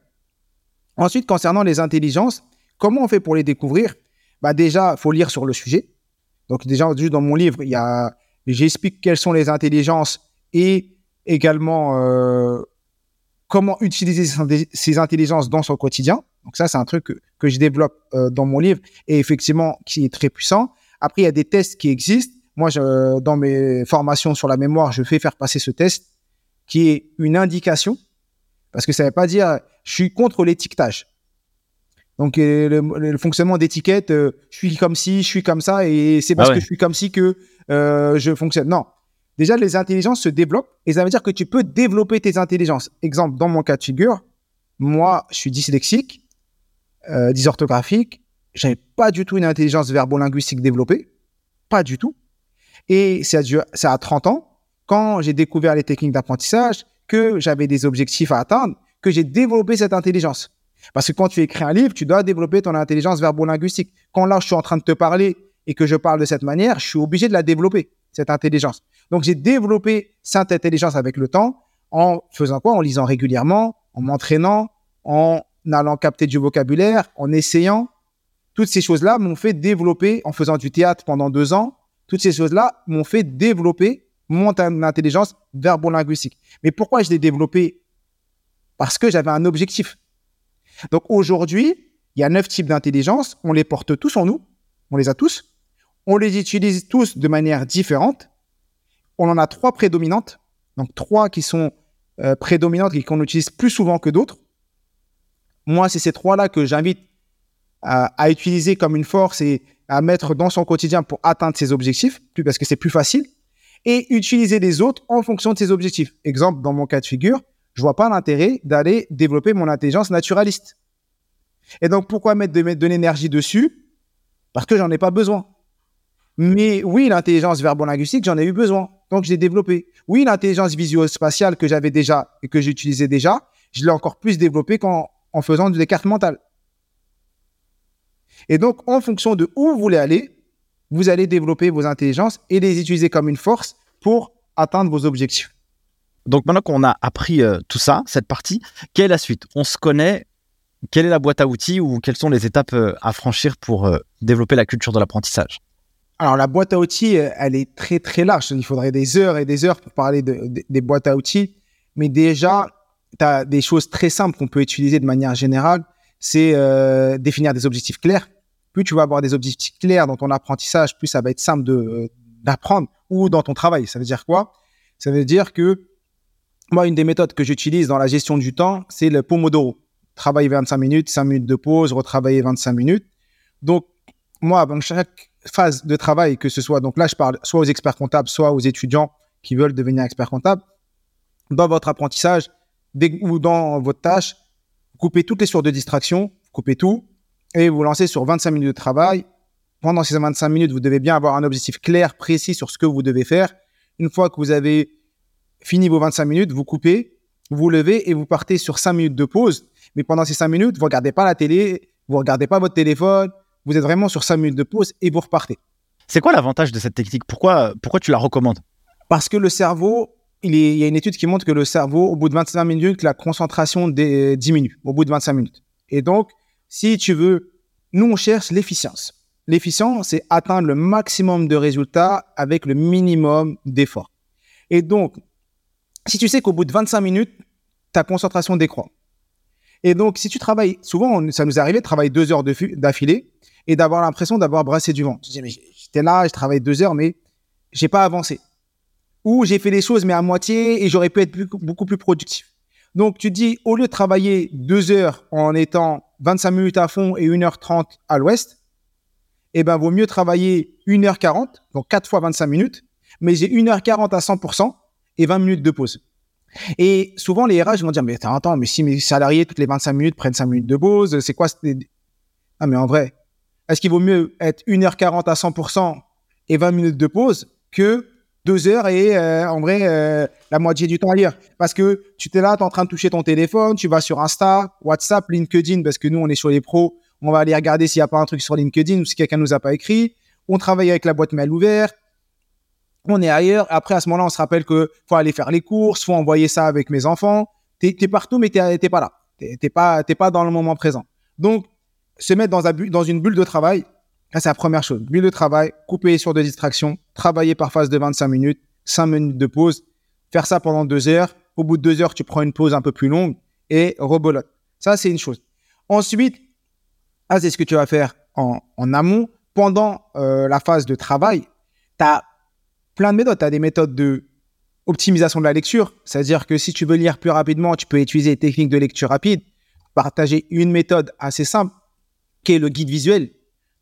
Ensuite, concernant les intelligences, comment on fait pour les découvrir? Bah Déjà, il faut lire sur le sujet. Donc, déjà, juste dans mon livre, il y a, j'explique quelles sont les intelligences et également euh, comment utiliser ces intelligences dans son quotidien. Donc, ça, c'est un truc que, je développe euh, dans mon livre et effectivement qui est très puissant. Après, il y a des tests qui existent. Moi, je, dans mes formations sur la mémoire, je fais faire passer ce test qui est une indication, parce que ça ne veut pas dire je suis contre l'étiquetage. Donc le, le fonctionnement d'étiquette, euh, je suis comme ci, je suis comme ça, et c'est parce Ah ouais. que je suis comme ci que euh, je fonctionne. Non. Déjà, les intelligences se développent et ça veut dire que tu peux développer tes intelligences. Exemple, dans mon cas de figure, moi, je suis dyslexique, euh, dysorthographique, j'avais pas du tout une intelligence verbo-linguistique développée, pas du tout. Et c'est à, à 30 ans, quand j'ai découvert les techniques d'apprentissage, que j'avais des objectifs à atteindre, que j'ai développé cette intelligence. Parce que quand tu écris un livre, tu dois développer ton intelligence verbo-linguistique. Quand là, je suis en train de te parler et que je parle de cette manière, je suis obligé de la développer, cette intelligence. Donc, j'ai développé cette intelligence avec le temps en faisant quoi? En lisant régulièrement, en m'entraînant, en allant capter du vocabulaire, en essayant. Toutes ces choses-là m'ont fait développer, en faisant du théâtre pendant deux ans, toutes ces choses-là m'ont fait développer mon in- intelligence verbo-linguistique. Mais pourquoi je l'ai développé? Parce que j'avais un objectif. Donc aujourd'hui, il y a neuf types d'intelligence. On les porte tous en nous. On les a tous. On les utilise tous de manière différente. On en a trois prédominantes. Donc trois qui sont euh, prédominantes et qu'on utilise plus souvent que d'autres. Moi, c'est ces trois-là que j'invite à utiliser comme une force et à mettre dans son quotidien pour atteindre ses objectifs, parce que c'est plus facile. Et utiliser les autres en fonction de ses objectifs. Exemple, dans mon cas de figure, je vois pas l'intérêt d'aller développer mon intelligence naturaliste. Et donc, pourquoi mettre de, de l'énergie dessus? Parce que j'en ai pas besoin. Mais oui, l'intelligence verbo-linguistique, j'en ai eu besoin. Donc, je l'ai. Oui, l'intelligence visuo-spatiale que j'avais déjà et que j'utilisais déjà, je l'ai encore plus développée qu'en en faisant des cartes mentales. Et donc, en fonction de où vous voulez aller, vous allez développer vos intelligences et les utiliser comme une force pour atteindre vos objectifs. Donc maintenant qu'on a appris euh, tout ça, cette partie, quelle est la suite? On se connaît, quelle est la boîte à outils ou quelles sont les étapes euh, à franchir pour euh, développer la culture de l'apprentissage? Alors, la boîte à outils, elle est très, très large. Il faudrait des heures et des heures pour parler de- de- des boîtes à outils. Mais déjà, tu as des choses très simples qu'on peut utiliser de manière générale. C'est euh, définir des objectifs clairs. Plus tu vas avoir des objectifs clairs dans ton apprentissage, plus ça va être simple de, euh, d'apprendre ou dans ton travail. Ça veut dire quoi? Ça veut dire que moi, une des méthodes que j'utilise dans la gestion du temps, c'est le Pomodoro. Travailler 25 minutes, 5 minutes de pause, retravailler 25 minutes. Donc, moi, avant chaque phase de travail, que ce soit, donc là, je parle soit aux experts comptables, soit aux étudiants qui veulent devenir experts comptables, dans votre apprentissage ou dans votre tâche, coupez toutes les sources de distraction, coupez tout, et vous lancez sur 25 minutes de travail. Pendant ces 25 minutes, vous devez bien avoir un objectif clair, précis sur ce que vous devez faire. Une fois que vous avez fini vos 25 minutes, vous coupez, vous vous levez et vous partez sur 5 minutes de pause. Mais pendant ces 5 minutes, vous regardez pas la télé, vous regardez pas votre téléphone, vous êtes vraiment sur 5 minutes de pause et vous repartez. C'est quoi l'avantage de cette technique? Pourquoi, pourquoi tu la recommandes? Parce que le cerveau, il, y a une étude qui montre que le cerveau, au bout de 25 minutes, la concentration dé- diminue, au bout de 25 minutes. Et donc, si tu veux, nous, on cherche l'efficience. L'efficience, c'est atteindre le maximum de résultats avec le minimum d'efforts. Et donc, si tu sais qu'au bout de 25 minutes, ta concentration décroît. Et donc, si tu travailles, souvent, ça nous arrivé de travailler deux heures d'affilée et d'avoir l'impression d'avoir brassé du vent. Tu dis, mais j'étais là, je travaille deux heures, mais j'ai pas avancé. Ou j'ai fait les choses, mais à moitié, et j'aurais pu être beaucoup plus productif. Donc, tu dis, au lieu de travailler deux heures en étant 25 minutes à fond et 1h30 à l'ouest, eh ben, vaut mieux travailler 1h40, donc 4 fois 25 minutes, mais j'ai 1h40 à 100% et 20 minutes de pause. Et souvent, les RH vont dire, mais attends, attends, mais si mes salariés, toutes les 25 minutes, prennent 5 minutes de pause, c'est quoi Ah, mais en vrai, est-ce qu'il vaut mieux être 1h40 à 100% et 20 minutes de pause que 2 heures et euh, en vrai, euh, la moitié du temps ailleurs Parce que tu t'es là, tu es en train de toucher ton téléphone, tu vas sur Insta, WhatsApp, LinkedIn, parce que nous, on est sur les pros, on va aller regarder s'il n'y a pas un truc sur LinkedIn ou si quelqu'un nous a pas écrit. On travaille avec la boîte mail ouverte on est ailleurs. Après, à ce moment-là, on se rappelle que faut aller faire les courses, faut envoyer ça avec mes enfants. T'es es partout, mais t'es t'es pas là. T'es t'es pas, pas dans le moment présent. Donc, se mettre dans, un dans une bulle de travail, ça, c'est la première chose. Bulle de travail, couper les sources de distraction, travailler par phase de 25 minutes, 5 minutes de pause, faire ça pendant deux heures. Au bout de deux heures, tu prends une pause un peu plus longue et rebolote. Ça, c'est une chose. Ensuite, ah, c'est ce que tu vas faire en, en amont. Pendant euh, la phase de travail, tu as plein de méthodes. Tu as des méthodes de optimisation de la lecture, c'est-à-dire que si tu veux lire plus rapidement, tu peux utiliser des techniques de lecture rapide. Partager une méthode assez simple qui est le guide visuel.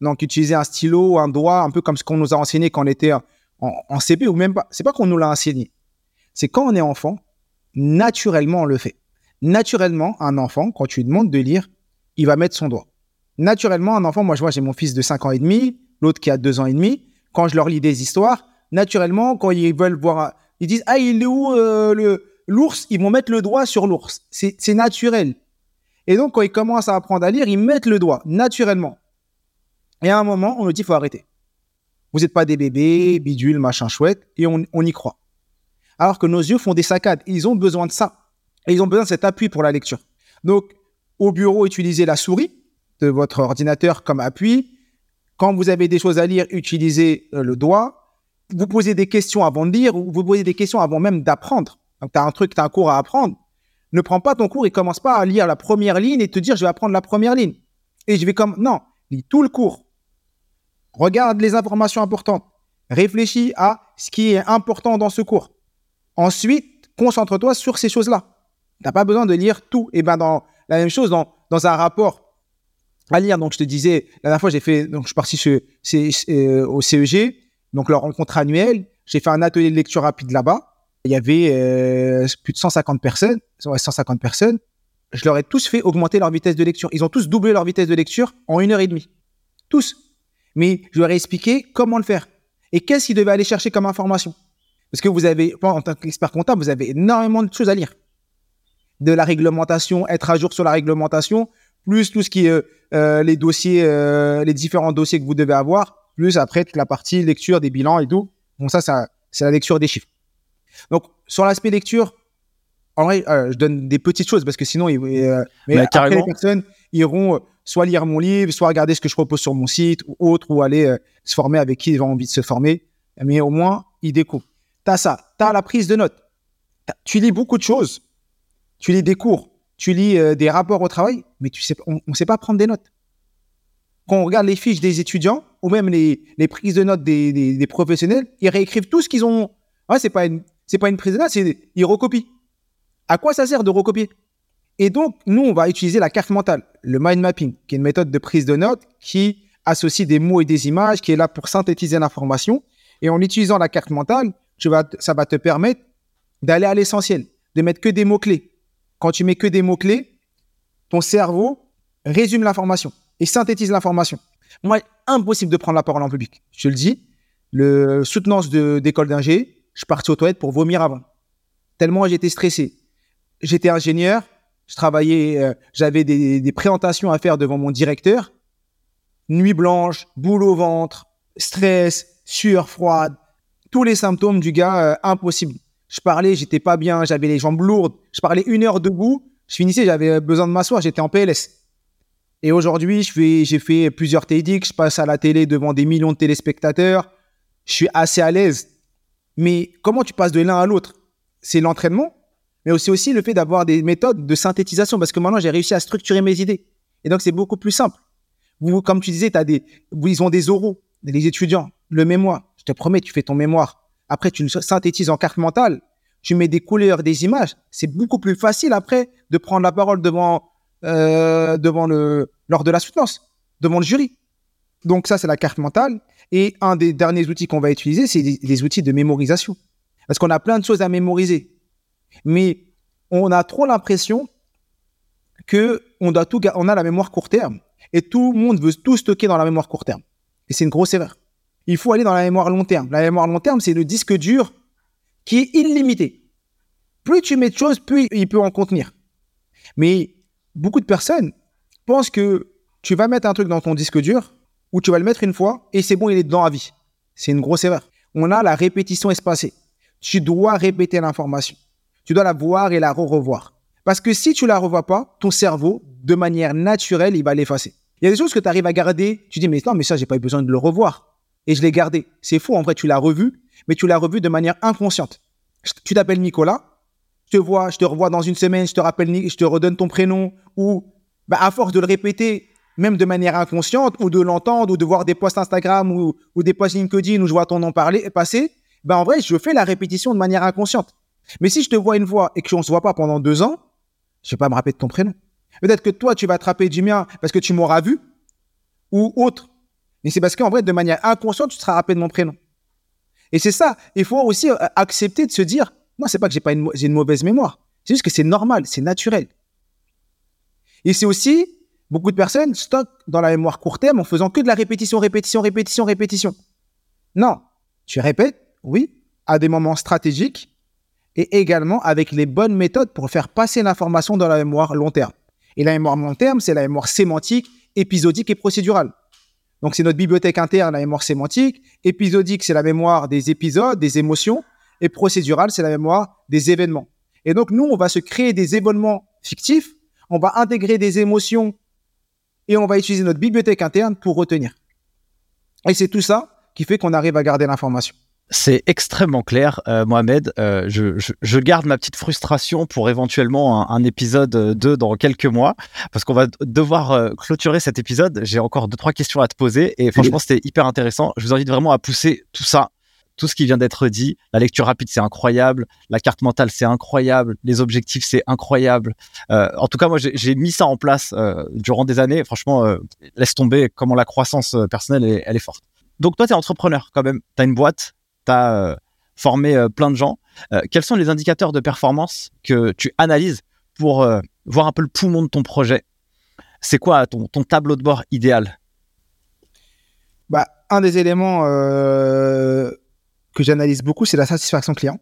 Donc, utiliser un stylo, un doigt, un peu comme ce qu'on nous a enseigné quand on était en, CP ou même pas. C'est pas qu'on nous l'a enseigné. C'est quand on est enfant, naturellement, on le fait. Naturellement, un enfant, quand tu lui demandes de lire, il va mettre son doigt. Naturellement, un enfant, moi, je vois, j'ai mon fils de 5 ans et demi, l'autre qui a 2 ans et demi. Quand je leur lis des histoires, naturellement, quand ils veulent voir, ils disent, ah, il est où euh, l'ours? Ils vont mettre le doigt sur l'ours. C'est naturel. Et donc, quand ils commencent à apprendre à lire, ils mettent le doigt, naturellement. Et à un moment, on nous dit, faut arrêter. Vous n'êtes pas des bébés, bidule, machin chouette, et on, on y croit. Alors que nos yeux font des saccades. Ils ont besoin de ça. Et ils ont besoin de cet appui pour la lecture. Donc, au bureau, utilisez la souris de votre ordinateur comme appui. Quand vous avez des choses à lire, utilisez euh, le doigt. Vous posez des questions avant de lire ou vous posez des questions avant même d'apprendre. Donc, tu as un truc, tu as un cours à apprendre. Ne prends pas ton cours et commence pas à lire la première ligne et te dire je vais apprendre la première ligne. Et je vais comme non, lis tout le cours. Regarde les informations importantes. Réfléchis à ce qui est important dans ce cours. Ensuite, concentre-toi sur ces choses-là. Tu n'as pas besoin de lire tout. Et ben dans la même chose dans, dans un rapport à lire. Donc je te disais, la dernière fois j'ai fait, donc je suis parti euh, au CEG, donc leur rencontre annuelle. J'ai fait un atelier de lecture rapide là-bas. Il y avait euh, plus de 150 personnes, 150 personnes. Je leur ai tous fait augmenter leur vitesse de lecture. Ils ont tous doublé leur vitesse de lecture en une heure et demie. Tous. Mais je leur ai expliqué comment le faire et qu'est-ce qu'ils devaient aller chercher comme information? Parce que vous avez, en tant qu'expert comptable, vous avez énormément de choses à lire. De la réglementation, être à jour sur la réglementation, plus tout ce qui est euh, les dossiers, euh, les différents dossiers que vous devez avoir, plus après toute la partie lecture des bilans et tout. Bon, ça, ça c'est la lecture des chiffres. Donc, sur l'aspect lecture, en vrai, euh, je donne des petites choses parce que sinon, euh, mais Bah, après, les personnes iront euh, soit lire mon livre, soit regarder ce que je propose sur mon site ou autre, ou aller euh, se former avec qui ils ont envie de se former. Mais au moins, ils découvrent. T'as ça, t'as la prise de notes. Tu lis beaucoup de choses. Tu lis des cours, tu lis euh, des rapports au travail, mais tu on ne sait pas prendre des notes. Quand on regarde les fiches des étudiants ou même les, prises de notes des, professionnels, ils réécrivent tout ce qu'ils ont. Ouais, c'est pas une, pas une prise de notes, ils recopient. À quoi ça sert de recopier? Et donc, nous, on va utiliser la carte mentale, le mind mapping, qui est une méthode de prise de notes qui associe des mots et des images, qui est là pour synthétiser l'information. Et en utilisant la carte mentale, ça va te permettre d'aller à l'essentiel, de mettre que des mots-clés. Quand tu mets que des mots-clés, ton cerveau résume l'information et synthétise l'information. Moi, impossible de prendre la parole en public. Je te le dis, le soutenance d'école d'ingé, je suis parti aux toilettes pour vomir avant. Tellement j'étais stressé. J'étais ingénieur, je travaillais, euh, j'avais des, présentations à faire devant mon directeur. Nuit blanche, boule au ventre, stress, sueur froide, tous les symptômes du gars, euh, impossible. Je parlais, j'étais pas bien, j'avais les jambes lourdes. Je parlais une heure debout, je finissais, j'avais besoin de m'asseoir, j'étais en PLS. Et aujourd'hui, j'ai fait plusieurs TEDx, je passe à la télé devant des millions de téléspectateurs. Je suis assez à l'aise. Mais comment tu passes de l'un à l'autre? C'est l'entraînement, mais aussi aussi le fait d'avoir des méthodes de synthétisation, parce que maintenant j'ai réussi à structurer mes idées. Et donc c'est beaucoup plus simple. Vous, comme tu disais, t'as des, ils ont des oraux, les étudiants, le mémoire. Je te promets, tu fais ton mémoire. Après, tu synthétises en carte mentale. Tu mets des couleurs, des images. C'est beaucoup plus facile après de prendre la parole devant, euh, devant le, lors de la soutenance, devant le jury. Donc ça, c'est la carte mentale. Et un des derniers outils qu'on va utiliser, c'est les outils de mémorisation. Parce qu'on a plein de choses à mémoriser. Mais on a trop l'impression que on a la mémoire court terme. Et tout le monde veut tout stocker dans la mémoire court terme. Et c'est une grosse erreur. Il faut aller dans la mémoire long terme. La mémoire long terme, c'est le disque dur qui est illimité. Plus tu mets de choses, plus il peut en contenir. Mais beaucoup de personnes pensent que tu vas mettre un truc dans ton disque dur ou tu vas le mettre une fois et c'est bon, il est dedans à vie. C'est une grosse erreur. On a la répétition espacée. Tu dois répéter l'information. Tu dois la voir et la re-revoir. Parce que si tu la revois pas, ton cerveau, de manière naturelle, il va l'effacer. Il y a des choses que tu arrives à garder. Tu dis, mais non, mais ça, j'ai pas eu besoin de le revoir. Et je l'ai gardé. C'est faux. En vrai, tu l'as revu, mais tu l'as revu de manière inconsciente. Tu t'appelles Nicolas. Je te vois, je te revois dans une semaine, je te rappelle, je te redonne ton prénom. Ou, bah, à force de le répéter, même de manière inconsciente, ou de l'entendre, ou de voir des posts Instagram ou, des posts LinkedIn où je vois ton nom parler, passer, ben en vrai, je fais la répétition de manière inconsciente. Mais si je te vois une fois et que on ne se voit pas pendant deux ans, je vais pas me rappeler de ton prénom. Peut-être que toi, tu vas du mien parce que tu m'auras vu, ou autre. Mais c'est parce qu'en vrai, de manière inconsciente, tu te seras rappelé de mon prénom. Et c'est ça. Il faut aussi euh, accepter de se dire, moi, c'est pas que j'ai pas une, une mauvaise mémoire. C'est juste que c'est normal, c'est naturel. Et c'est aussi, beaucoup de personnes stockent dans la mémoire court terme en faisant que de la répétition, répétition, répétition, répétition. Non. Tu répètes, oui, à des moments stratégiques et également avec les bonnes méthodes pour faire passer l'information dans la mémoire long terme. Et la mémoire long terme, c'est la mémoire sémantique, épisodique et procédurale. Donc, c'est notre bibliothèque interne, la mémoire sémantique. Épisodique, c'est la mémoire des épisodes, des émotions. Et procédurale, c'est la mémoire des événements. Et donc, nous, on va se créer des événements fictifs. On va intégrer des émotions et on va utiliser notre bibliothèque interne pour retenir. Et c'est tout ça qui fait qu'on arrive à garder l'information. C'est extrêmement clair, euh, Mohamed. Euh, je, garde ma petite frustration pour éventuellement un, épisode 2 dans quelques mois, parce qu'on va devoir euh, clôturer cet épisode. J'ai encore deux, trois questions à te poser, et franchement, c'était hyper intéressant. Je vous invite vraiment à pousser tout ça, tout ce qui vient d'être dit. La lecture rapide, c'est incroyable. La carte mentale, c'est incroyable. Les objectifs, c'est incroyable. en tout cas, moi, j'ai mis ça en place durant des années. Franchement, laisse tomber comment la croissance personnelle, elle est forte. Donc, toi, tu es entrepreneur quand même. Tu as une boîte tu as euh, formé euh, plein de gens. Euh, quels sont les indicateurs de performance que tu analyses pour voir un peu le poumon de ton projet? C'est quoi ton, tableau de bord idéal? Bah, Un des éléments que j'analyse beaucoup, c'est la satisfaction client.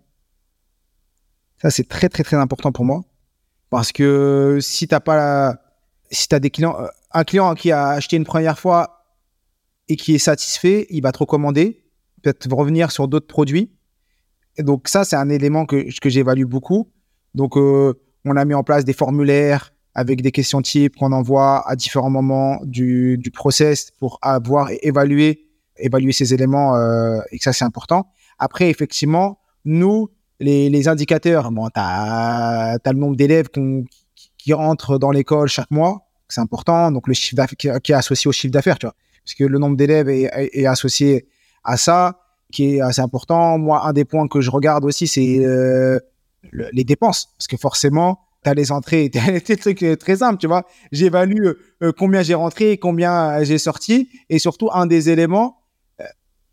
Ça, c'est très, très, très important pour moi. Parce que si tu pas si des clients, un client qui a acheté une première fois et qui est satisfait, il va te recommander peut-être revenir sur d'autres produits. Donc ça, c'est un élément que, que j'évalue beaucoup. Donc euh, on a mis en place des formulaires avec des questions types qu'on envoie à différents moments du, process pour avoir évalué évaluer ces éléments euh, et ça c'est important. Après effectivement, nous les, indicateurs, bon, tu as, le nombre d'élèves qui rentrent dans l'école chaque mois, c'est important. Donc le chiffre d'affaires qui est associé au chiffre d'affaires, tu vois, parce que le nombre d'élèves est, associé à ça, qui est assez important. Moi, un des points que je regarde aussi, c'est euh, les dépenses, parce que forcément, tu as les entrées, tu des trucs euh, très simples, tu vois. J'évalue euh, combien j'ai rentré, combien j'ai sorti, et surtout, un des éléments,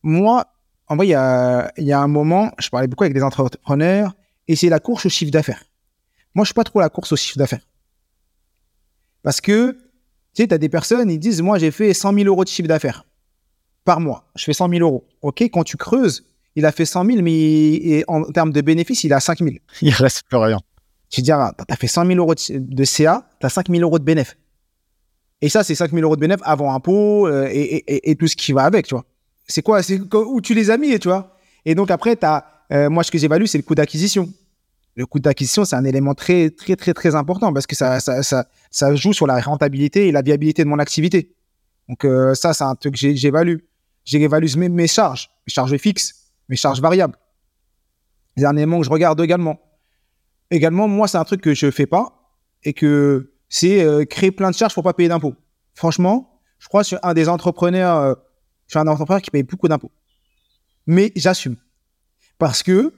moi, en vrai, il y a, y a un moment, je parlais beaucoup avec des entrepreneurs, et c'est la course au chiffre d'affaires. Moi, je suis pas trop la course au chiffre d'affaires. Parce que, tu sais, tu as des personnes, ils disent, moi, j'ai fait 100 000 euros de chiffre d'affaires par mois. Je fais 100 000 euros. OK, quand tu creuses, il a fait 100 000, mais en termes de bénéfices, il a 5 000. Il reste plus rien. Tu dis, ah, tu as fait 100 000 euros de, CA, tu as 5 000 euros de bénéfices. Et ça, c'est 5 000 euros de bénéfices avant impôt euh, et, tout ce qui va avec, tu vois. C'est quoi? C'est où tu les as mis, tu vois? Et donc après, as, euh, moi, ce que j'évalue, c'est le coût d'acquisition. Le coût d'acquisition, c'est un élément très, très, très, très important parce que ça, ça, ça, ça joue sur la rentabilité et la viabilité de mon activité. Donc euh, ça, c'est un truc que j'évalue j'évalue mes, mes charges, mes charges fixes, mes charges variables. Que je regarde également. Également, moi, c'est un truc que je fais pas et que c'est euh, créer plein de charges pour pas payer d'impôts. Franchement, je crois que je suis un des entrepreneurs, euh, je suis un entrepreneur qui paye beaucoup d'impôts. Mais j'assume. Parce que,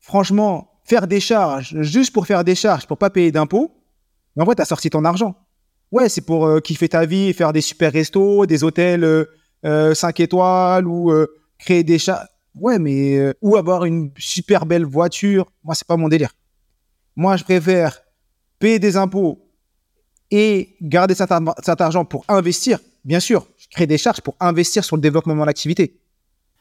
franchement, faire des charges juste pour faire des charges, pour pas payer d'impôts, en vrai, tu as sorti ton argent. Ouais, c'est pour euh, kiffer ta vie, faire des super restos, des hôtels 5 euh, étoiles ou euh, créer des chats. Ouais, mais euh, ou avoir une super belle voiture. Moi, c'est pas mon délire. Moi, je préfère payer des impôts et garder cet, argent pour investir. Bien sûr, je crée des charges pour investir sur le développement de mon activité.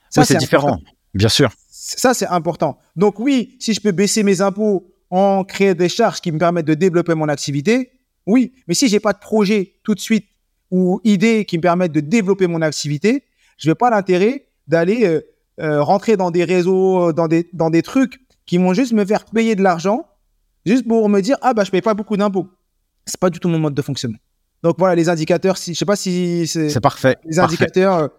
Ça, c'est différent. Bien sûr. Ça, c'est important. Donc oui, si je peux baisser mes impôts en créant des charges qui me permettent de développer mon activité, oui. Mais si j'ai pas de projet tout de suite ou idées qui me permettent de développer mon activité, je vais pas l'intérêt d'aller euh, euh, rentrer dans des réseaux, euh, dans des, dans des trucs qui vont juste me faire payer de l'argent, juste pour me dire ah bah je paye pas beaucoup d'impôts. C'est pas du tout mon mode de fonctionnement. Donc voilà les indicateurs. Si je sais pas si c'est parfait. Les indicateurs.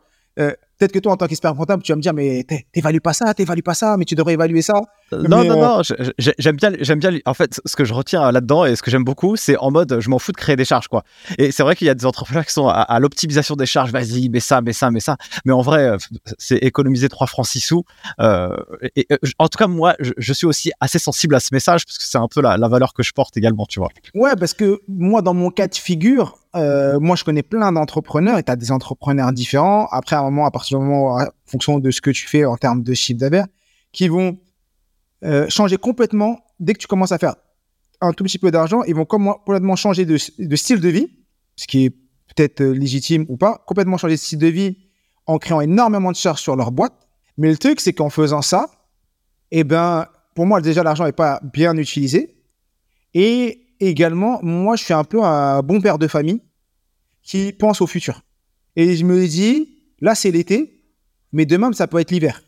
Peut-être que toi, en tant qu'expert comptable, tu vas me dire, mais t'évalues pas ça, t'évalues pas ça, mais tu devrais évaluer ça. Non, non, non, j'aime bien, j'aime bien. En fait, ce que je retiens là-dedans et ce que j'aime beaucoup, c'est en mode, je m'en fous de créer des charges, quoi. Et c'est vrai qu'il y a des entrepreneurs qui sont à, l'optimisation des charges. Vas-y, mets ça, mets ça, mets ça. Mais en vrai, euh, c'est économiser 3 francs 6 sous. Euh, et, en tout cas, moi, je, suis aussi assez sensible à ce message parce que c'est un peu la, valeur que je porte également, tu vois. Ouais, parce que moi, dans mon cas de figure, euh, moi, je connais plein d'entrepreneurs et tu as des entrepreneurs différents. Après, à un moment, à partir du moment, en fonction de ce que tu fais en termes de chiffre d'affaires, qui vont euh, changer complètement dès que tu commences à faire un tout petit peu d'argent. Ils vont complètement changer de, style de vie, ce qui est peut-être euh, légitime ou pas, complètement changer de style de vie en créant énormément de charges sur leur boîte. Mais le truc, c'est qu'en faisant ça, eh ben, pour moi, déjà, l'argent n'est pas bien utilisé. Et également, moi, je suis un peu un bon père de famille qui pense au futur. Et je me dis, là, c'est l'été, mais demain, ça peut être l'hiver.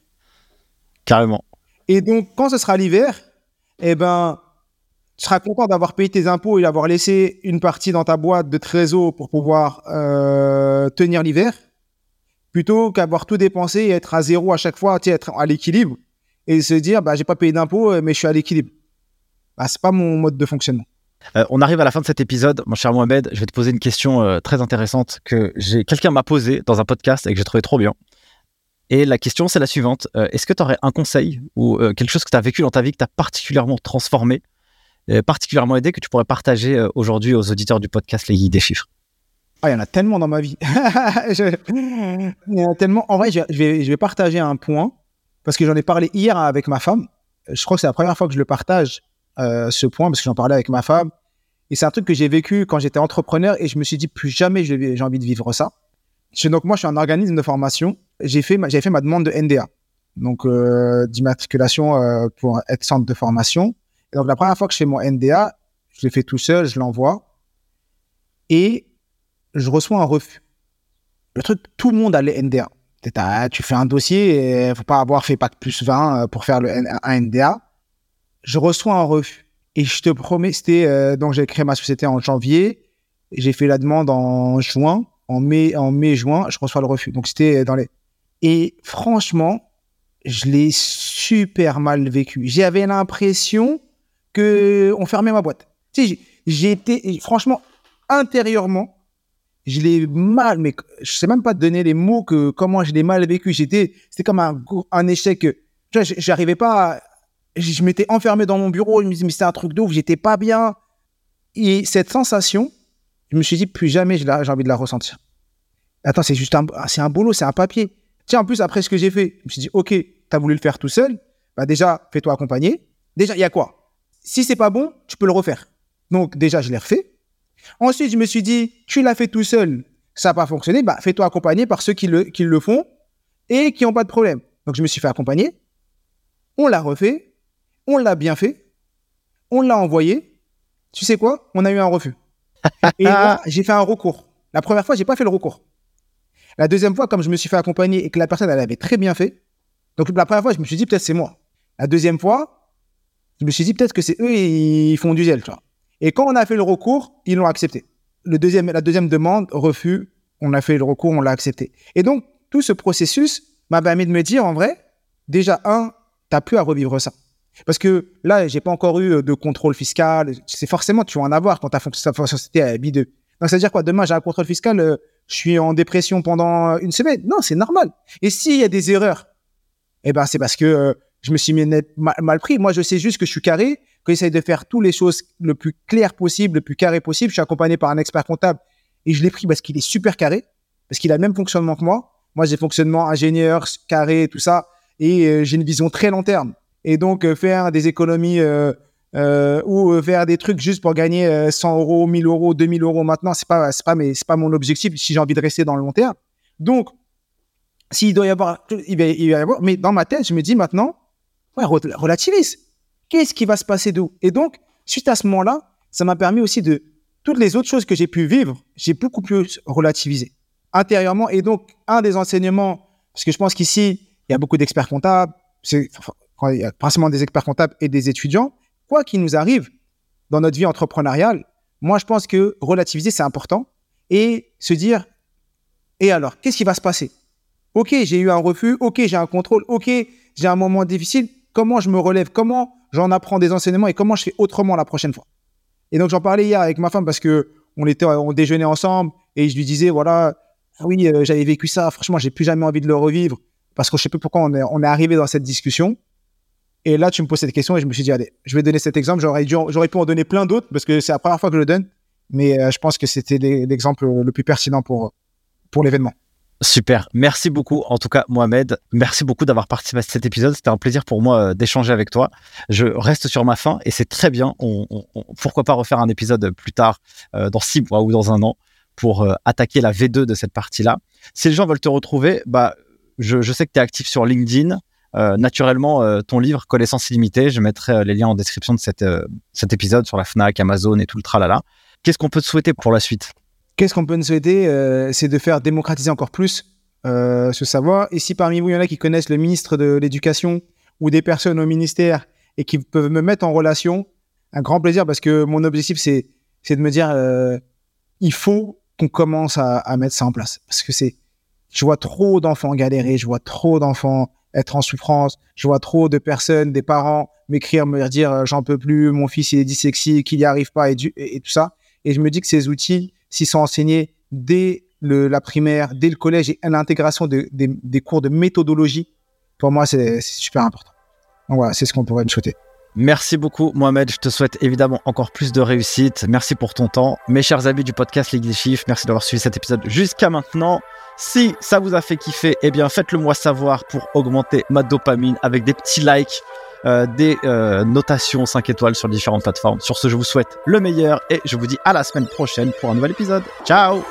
Carrément. Et donc, quand ce sera l'hiver, eh ben, tu seras content d'avoir payé tes impôts et d'avoir laissé une partie dans ta boîte de trésor pour pouvoir euh, tenir l'hiver, plutôt qu'avoir tout dépensé et être à zéro à chaque fois, être à l'équilibre et se dire, bah, j'ai pas payé d'impôts, mais je suis à l'équilibre. Bah, c'est pas mon mode de fonctionnement. Euh, on arrive à la fin de cet épisode, mon cher Mohamed. Je vais te poser une question euh, très intéressante que quelqu'un m'a posée dans un podcast et que j'ai trouvé trop bien. Et la question, c'est la suivante. Euh, est-ce que tu aurais un conseil ou quelque chose que tu as vécu dans ta vie que tu as particulièrement transformé, particulièrement aidé, que tu pourrais partager aujourd'hui aux auditeurs du podcast Les Guides des Chiffres? Ah, il y en a tellement dans ma vie. il y en a tellement. En vrai, je vais, je vais partager un point parce que j'en ai parlé hier avec ma femme. Je crois que c'est la première fois que je le partage euh, ce point parce que j'en parlais avec ma femme. Et c'est un truc que j'ai vécu quand j'étais entrepreneur et je me suis dit plus jamais j'ai envie de vivre ça. Donc moi, je suis un organisme de formation. J'ai fait, j'avais fait ma demande de NDA, donc euh, d'immatriculation euh, pour être centre de formation. Et donc la première fois que je fais mon NDA, je l'ai fait tout seul, je l'envoie et je reçois un refus. Le truc, tout le monde a les NDA. Tu fais un dossier et faut pas avoir fait pas plus 20 pour faire le, un NDA je reçois un refus. Et je te promets, c'était euh, donc j'ai créé ma société en janvier, j'ai fait la demande en juin, en mai, en mai juin, je reçois le refus. Donc c'était dans les et franchement, je l'ai super mal vécu. J'avais l'impression que on fermait ma boîte. Tu sais, j'ai été franchement intérieurement, je l'ai mal, mais je sais même pas donner les mots que comment je l'ai mal vécu. J'étais, c'était comme un, un échec. J'arrivais pas à, je m'étais enfermé dans mon bureau, je me disais, mais c'est un truc de ouf, j'étais pas bien. Et cette sensation, je me suis dit, plus jamais j'ai envie de la ressentir. Attends, c'est juste un, c'est un boulot, c'est un papier. Tiens, en plus, après ce que j'ai fait, je me suis dit, OK, tu as voulu le faire tout seul, bah déjà, fais-toi accompagner. Déjà, il y a quoi? Si c'est pas bon, tu peux le refaire. Donc, déjà, je l'ai refait. Ensuite, je me suis dit, tu l'as fait tout seul, ça n'a pas fonctionné, bah fais-toi accompagner par ceux qui le, qui le font et qui n'ont pas de problème. Donc, je me suis fait accompagner. On l'a refait. On l'a bien fait. On l'a envoyé. Tu sais quoi? On a eu un refus. Et là, j'ai fait un recours. La première fois, j'ai pas fait le recours. La deuxième fois, comme je me suis fait accompagner et que la personne, elle avait très bien fait. Donc, la première fois, je me suis dit, peut-être c'est moi. La deuxième fois, je me suis dit, peut-être que c'est eux, ils font du zèle, tu vois. Et quand on a fait le recours, ils l'ont accepté. Le deuxième, la deuxième demande, refus, on a fait le recours, on l'a accepté. Et donc, tout ce processus m'a permis de me dire, en vrai, déjà, un, tu n'as plus à revivre ça. Parce que là, j'ai pas encore eu euh, de contrôle fiscal. C'est forcément, tu vas en avoir quand ta société est B2. Donc, ça veut dire quoi Demain, j'ai un contrôle fiscal, euh, je suis en dépression pendant une semaine. Non, c'est normal. Et s'il y a des erreurs, eh ben, c'est parce que euh, je me suis mal, pris. Moi, je sais juste que je suis carré, que j'essaye de faire toutes les choses le plus clair possible, le plus carré possible. Je suis accompagné par un expert comptable et je l'ai pris parce qu'il est super carré, parce qu'il a le même fonctionnement que moi. Moi, j'ai fonctionnement ingénieur, carré, tout ça, et j'ai une vision très long terme et donc euh, faire des économies euh, euh, ou faire des trucs juste pour gagner 100 euros, 1000 euros, 2000 euros maintenant, c'est pas, c'est pas, mais c'est pas mon objectif si j'ai envie de rester dans le long terme. Donc, s'il doit y avoir, il va, y avoir, mais dans ma tête, je me dis maintenant, ouais, relativise. Qu'est-ce qui va se passer d'où? Et donc, suite à ce moment-là, ça m'a permis aussi de toutes les autres choses que j'ai pu vivre, j'ai beaucoup plus relativisé intérieurement. Et donc, un des enseignements, parce que je pense qu'ici, il y a beaucoup d'experts comptables, c'est il y a principalement des experts comptables et des étudiants, quoi qu'il nous arrive dans notre vie entrepreneuriale, moi, je pense que relativiser, c'est important et se dire, et alors, qu'est-ce qui va se passer? Ok, j'ai eu un refus, ok, j'ai un contrôle, ok, j'ai un moment difficile, comment je me relève, comment j'en apprends des enseignements et comment je fais autrement la prochaine fois? Et donc, j'en parlais hier avec ma femme parce que on était, on déjeunait ensemble et je lui disais, voilà, ah oui, euh, j'avais vécu ça, franchement, j'ai plus jamais envie de le revivre parce que je sais plus pourquoi on est, on est arrivé dans cette discussion. Et là, tu me poses cette question et je me suis dit, allez, je vais donner cet exemple. J'aurais, pu en donner plein d'autres parce que c'est la première fois que je le donne. mais euh, je pense que c'était l'exemple le plus pertinent pour, pour l'événement. Super, merci beaucoup. En tout cas, Mohamed, merci beaucoup d'avoir participé à cet épisode. C'était un plaisir pour moi euh, d'échanger avec toi. Je reste sur ma fin et c'est très bien. Pourquoi pas refaire un épisode plus tard, euh, dans six mois ou dans un an, pour attaquer la V2 de cette partie-là. Si les gens veulent te retrouver, bah, je, je sais que tu es actif sur LinkedIn. Euh, naturellement, euh, ton livre Connaissance illimitée, je mettrai euh, les liens en description de cet épisode sur la FNAC, Amazon et tout le tralala. Qu'est-ce qu'on peut te souhaiter pour la suite? Qu'est-ce qu'on peut nous souhaiter C'est de faire démocratiser encore plus ce savoir. Et si parmi vous, il y en a qui connaissent le ministre de l'Éducation ou des personnes au ministère et qui peuvent me mettre en relation, un grand plaisir parce que mon objectif, c'est de me dire, il faut qu'on commence à, à, mettre ça en place. Parce que c'est, je vois trop d'enfants galérer, je vois trop d'enfants être en souffrance. Je vois trop de personnes, des parents m'écrire, me dire euh, j'en peux plus, mon fils il est dyslexique, qu'il n'y arrive pas et, et, tout ça. Et je me dis que ces outils, s'ils sont enseignés dès le, la primaire, dès le collège et l'intégration de, des cours de méthodologie, pour moi c'est super important. Donc voilà, c'est ce qu'on pourrait me souhaiter. Merci beaucoup, Mohamed. Je te souhaite évidemment encore plus de réussite. Merci pour ton temps. Mes chers amis du podcast Ligue des merci d'avoir suivi cet épisode jusqu'à maintenant. Si ça vous a fait kiffer, eh bien faites-le moi savoir pour augmenter ma dopamine avec des petits likes, euh, des euh, notations 5 étoiles sur différentes plateformes. Sur ce, je vous souhaite le meilleur et je vous dis à la semaine prochaine pour un nouvel épisode. Ciao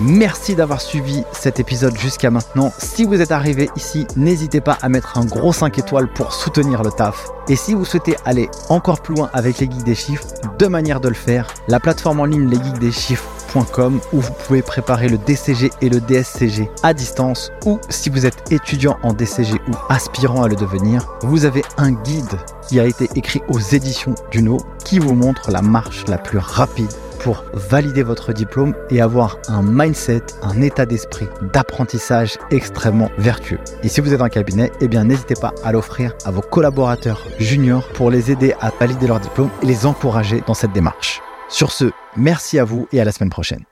Merci d'avoir suivi cet épisode jusqu'à maintenant. Si vous êtes arrivé ici, n'hésitez pas à mettre un gros 5 étoiles pour soutenir le taf. Et si vous souhaitez aller encore plus loin avec les geeks des chiffres, deux manières de le faire. La plateforme en ligne Les Geeks des Chiffres où vous pouvez préparer le DCG et le DSCG à distance ou si vous êtes étudiant en DCG ou aspirant à le devenir, vous avez un guide qui a été écrit aux éditions Duno qui vous montre la marche la plus rapide pour valider votre diplôme et avoir un mindset, un état d'esprit d'apprentissage extrêmement vertueux. Et si vous êtes en cabinet, eh bien n'hésitez pas à l'offrir à vos collaborateurs juniors pour les aider à valider leur diplôme et les encourager dans cette démarche. Sur ce, merci à vous et à la semaine prochaine.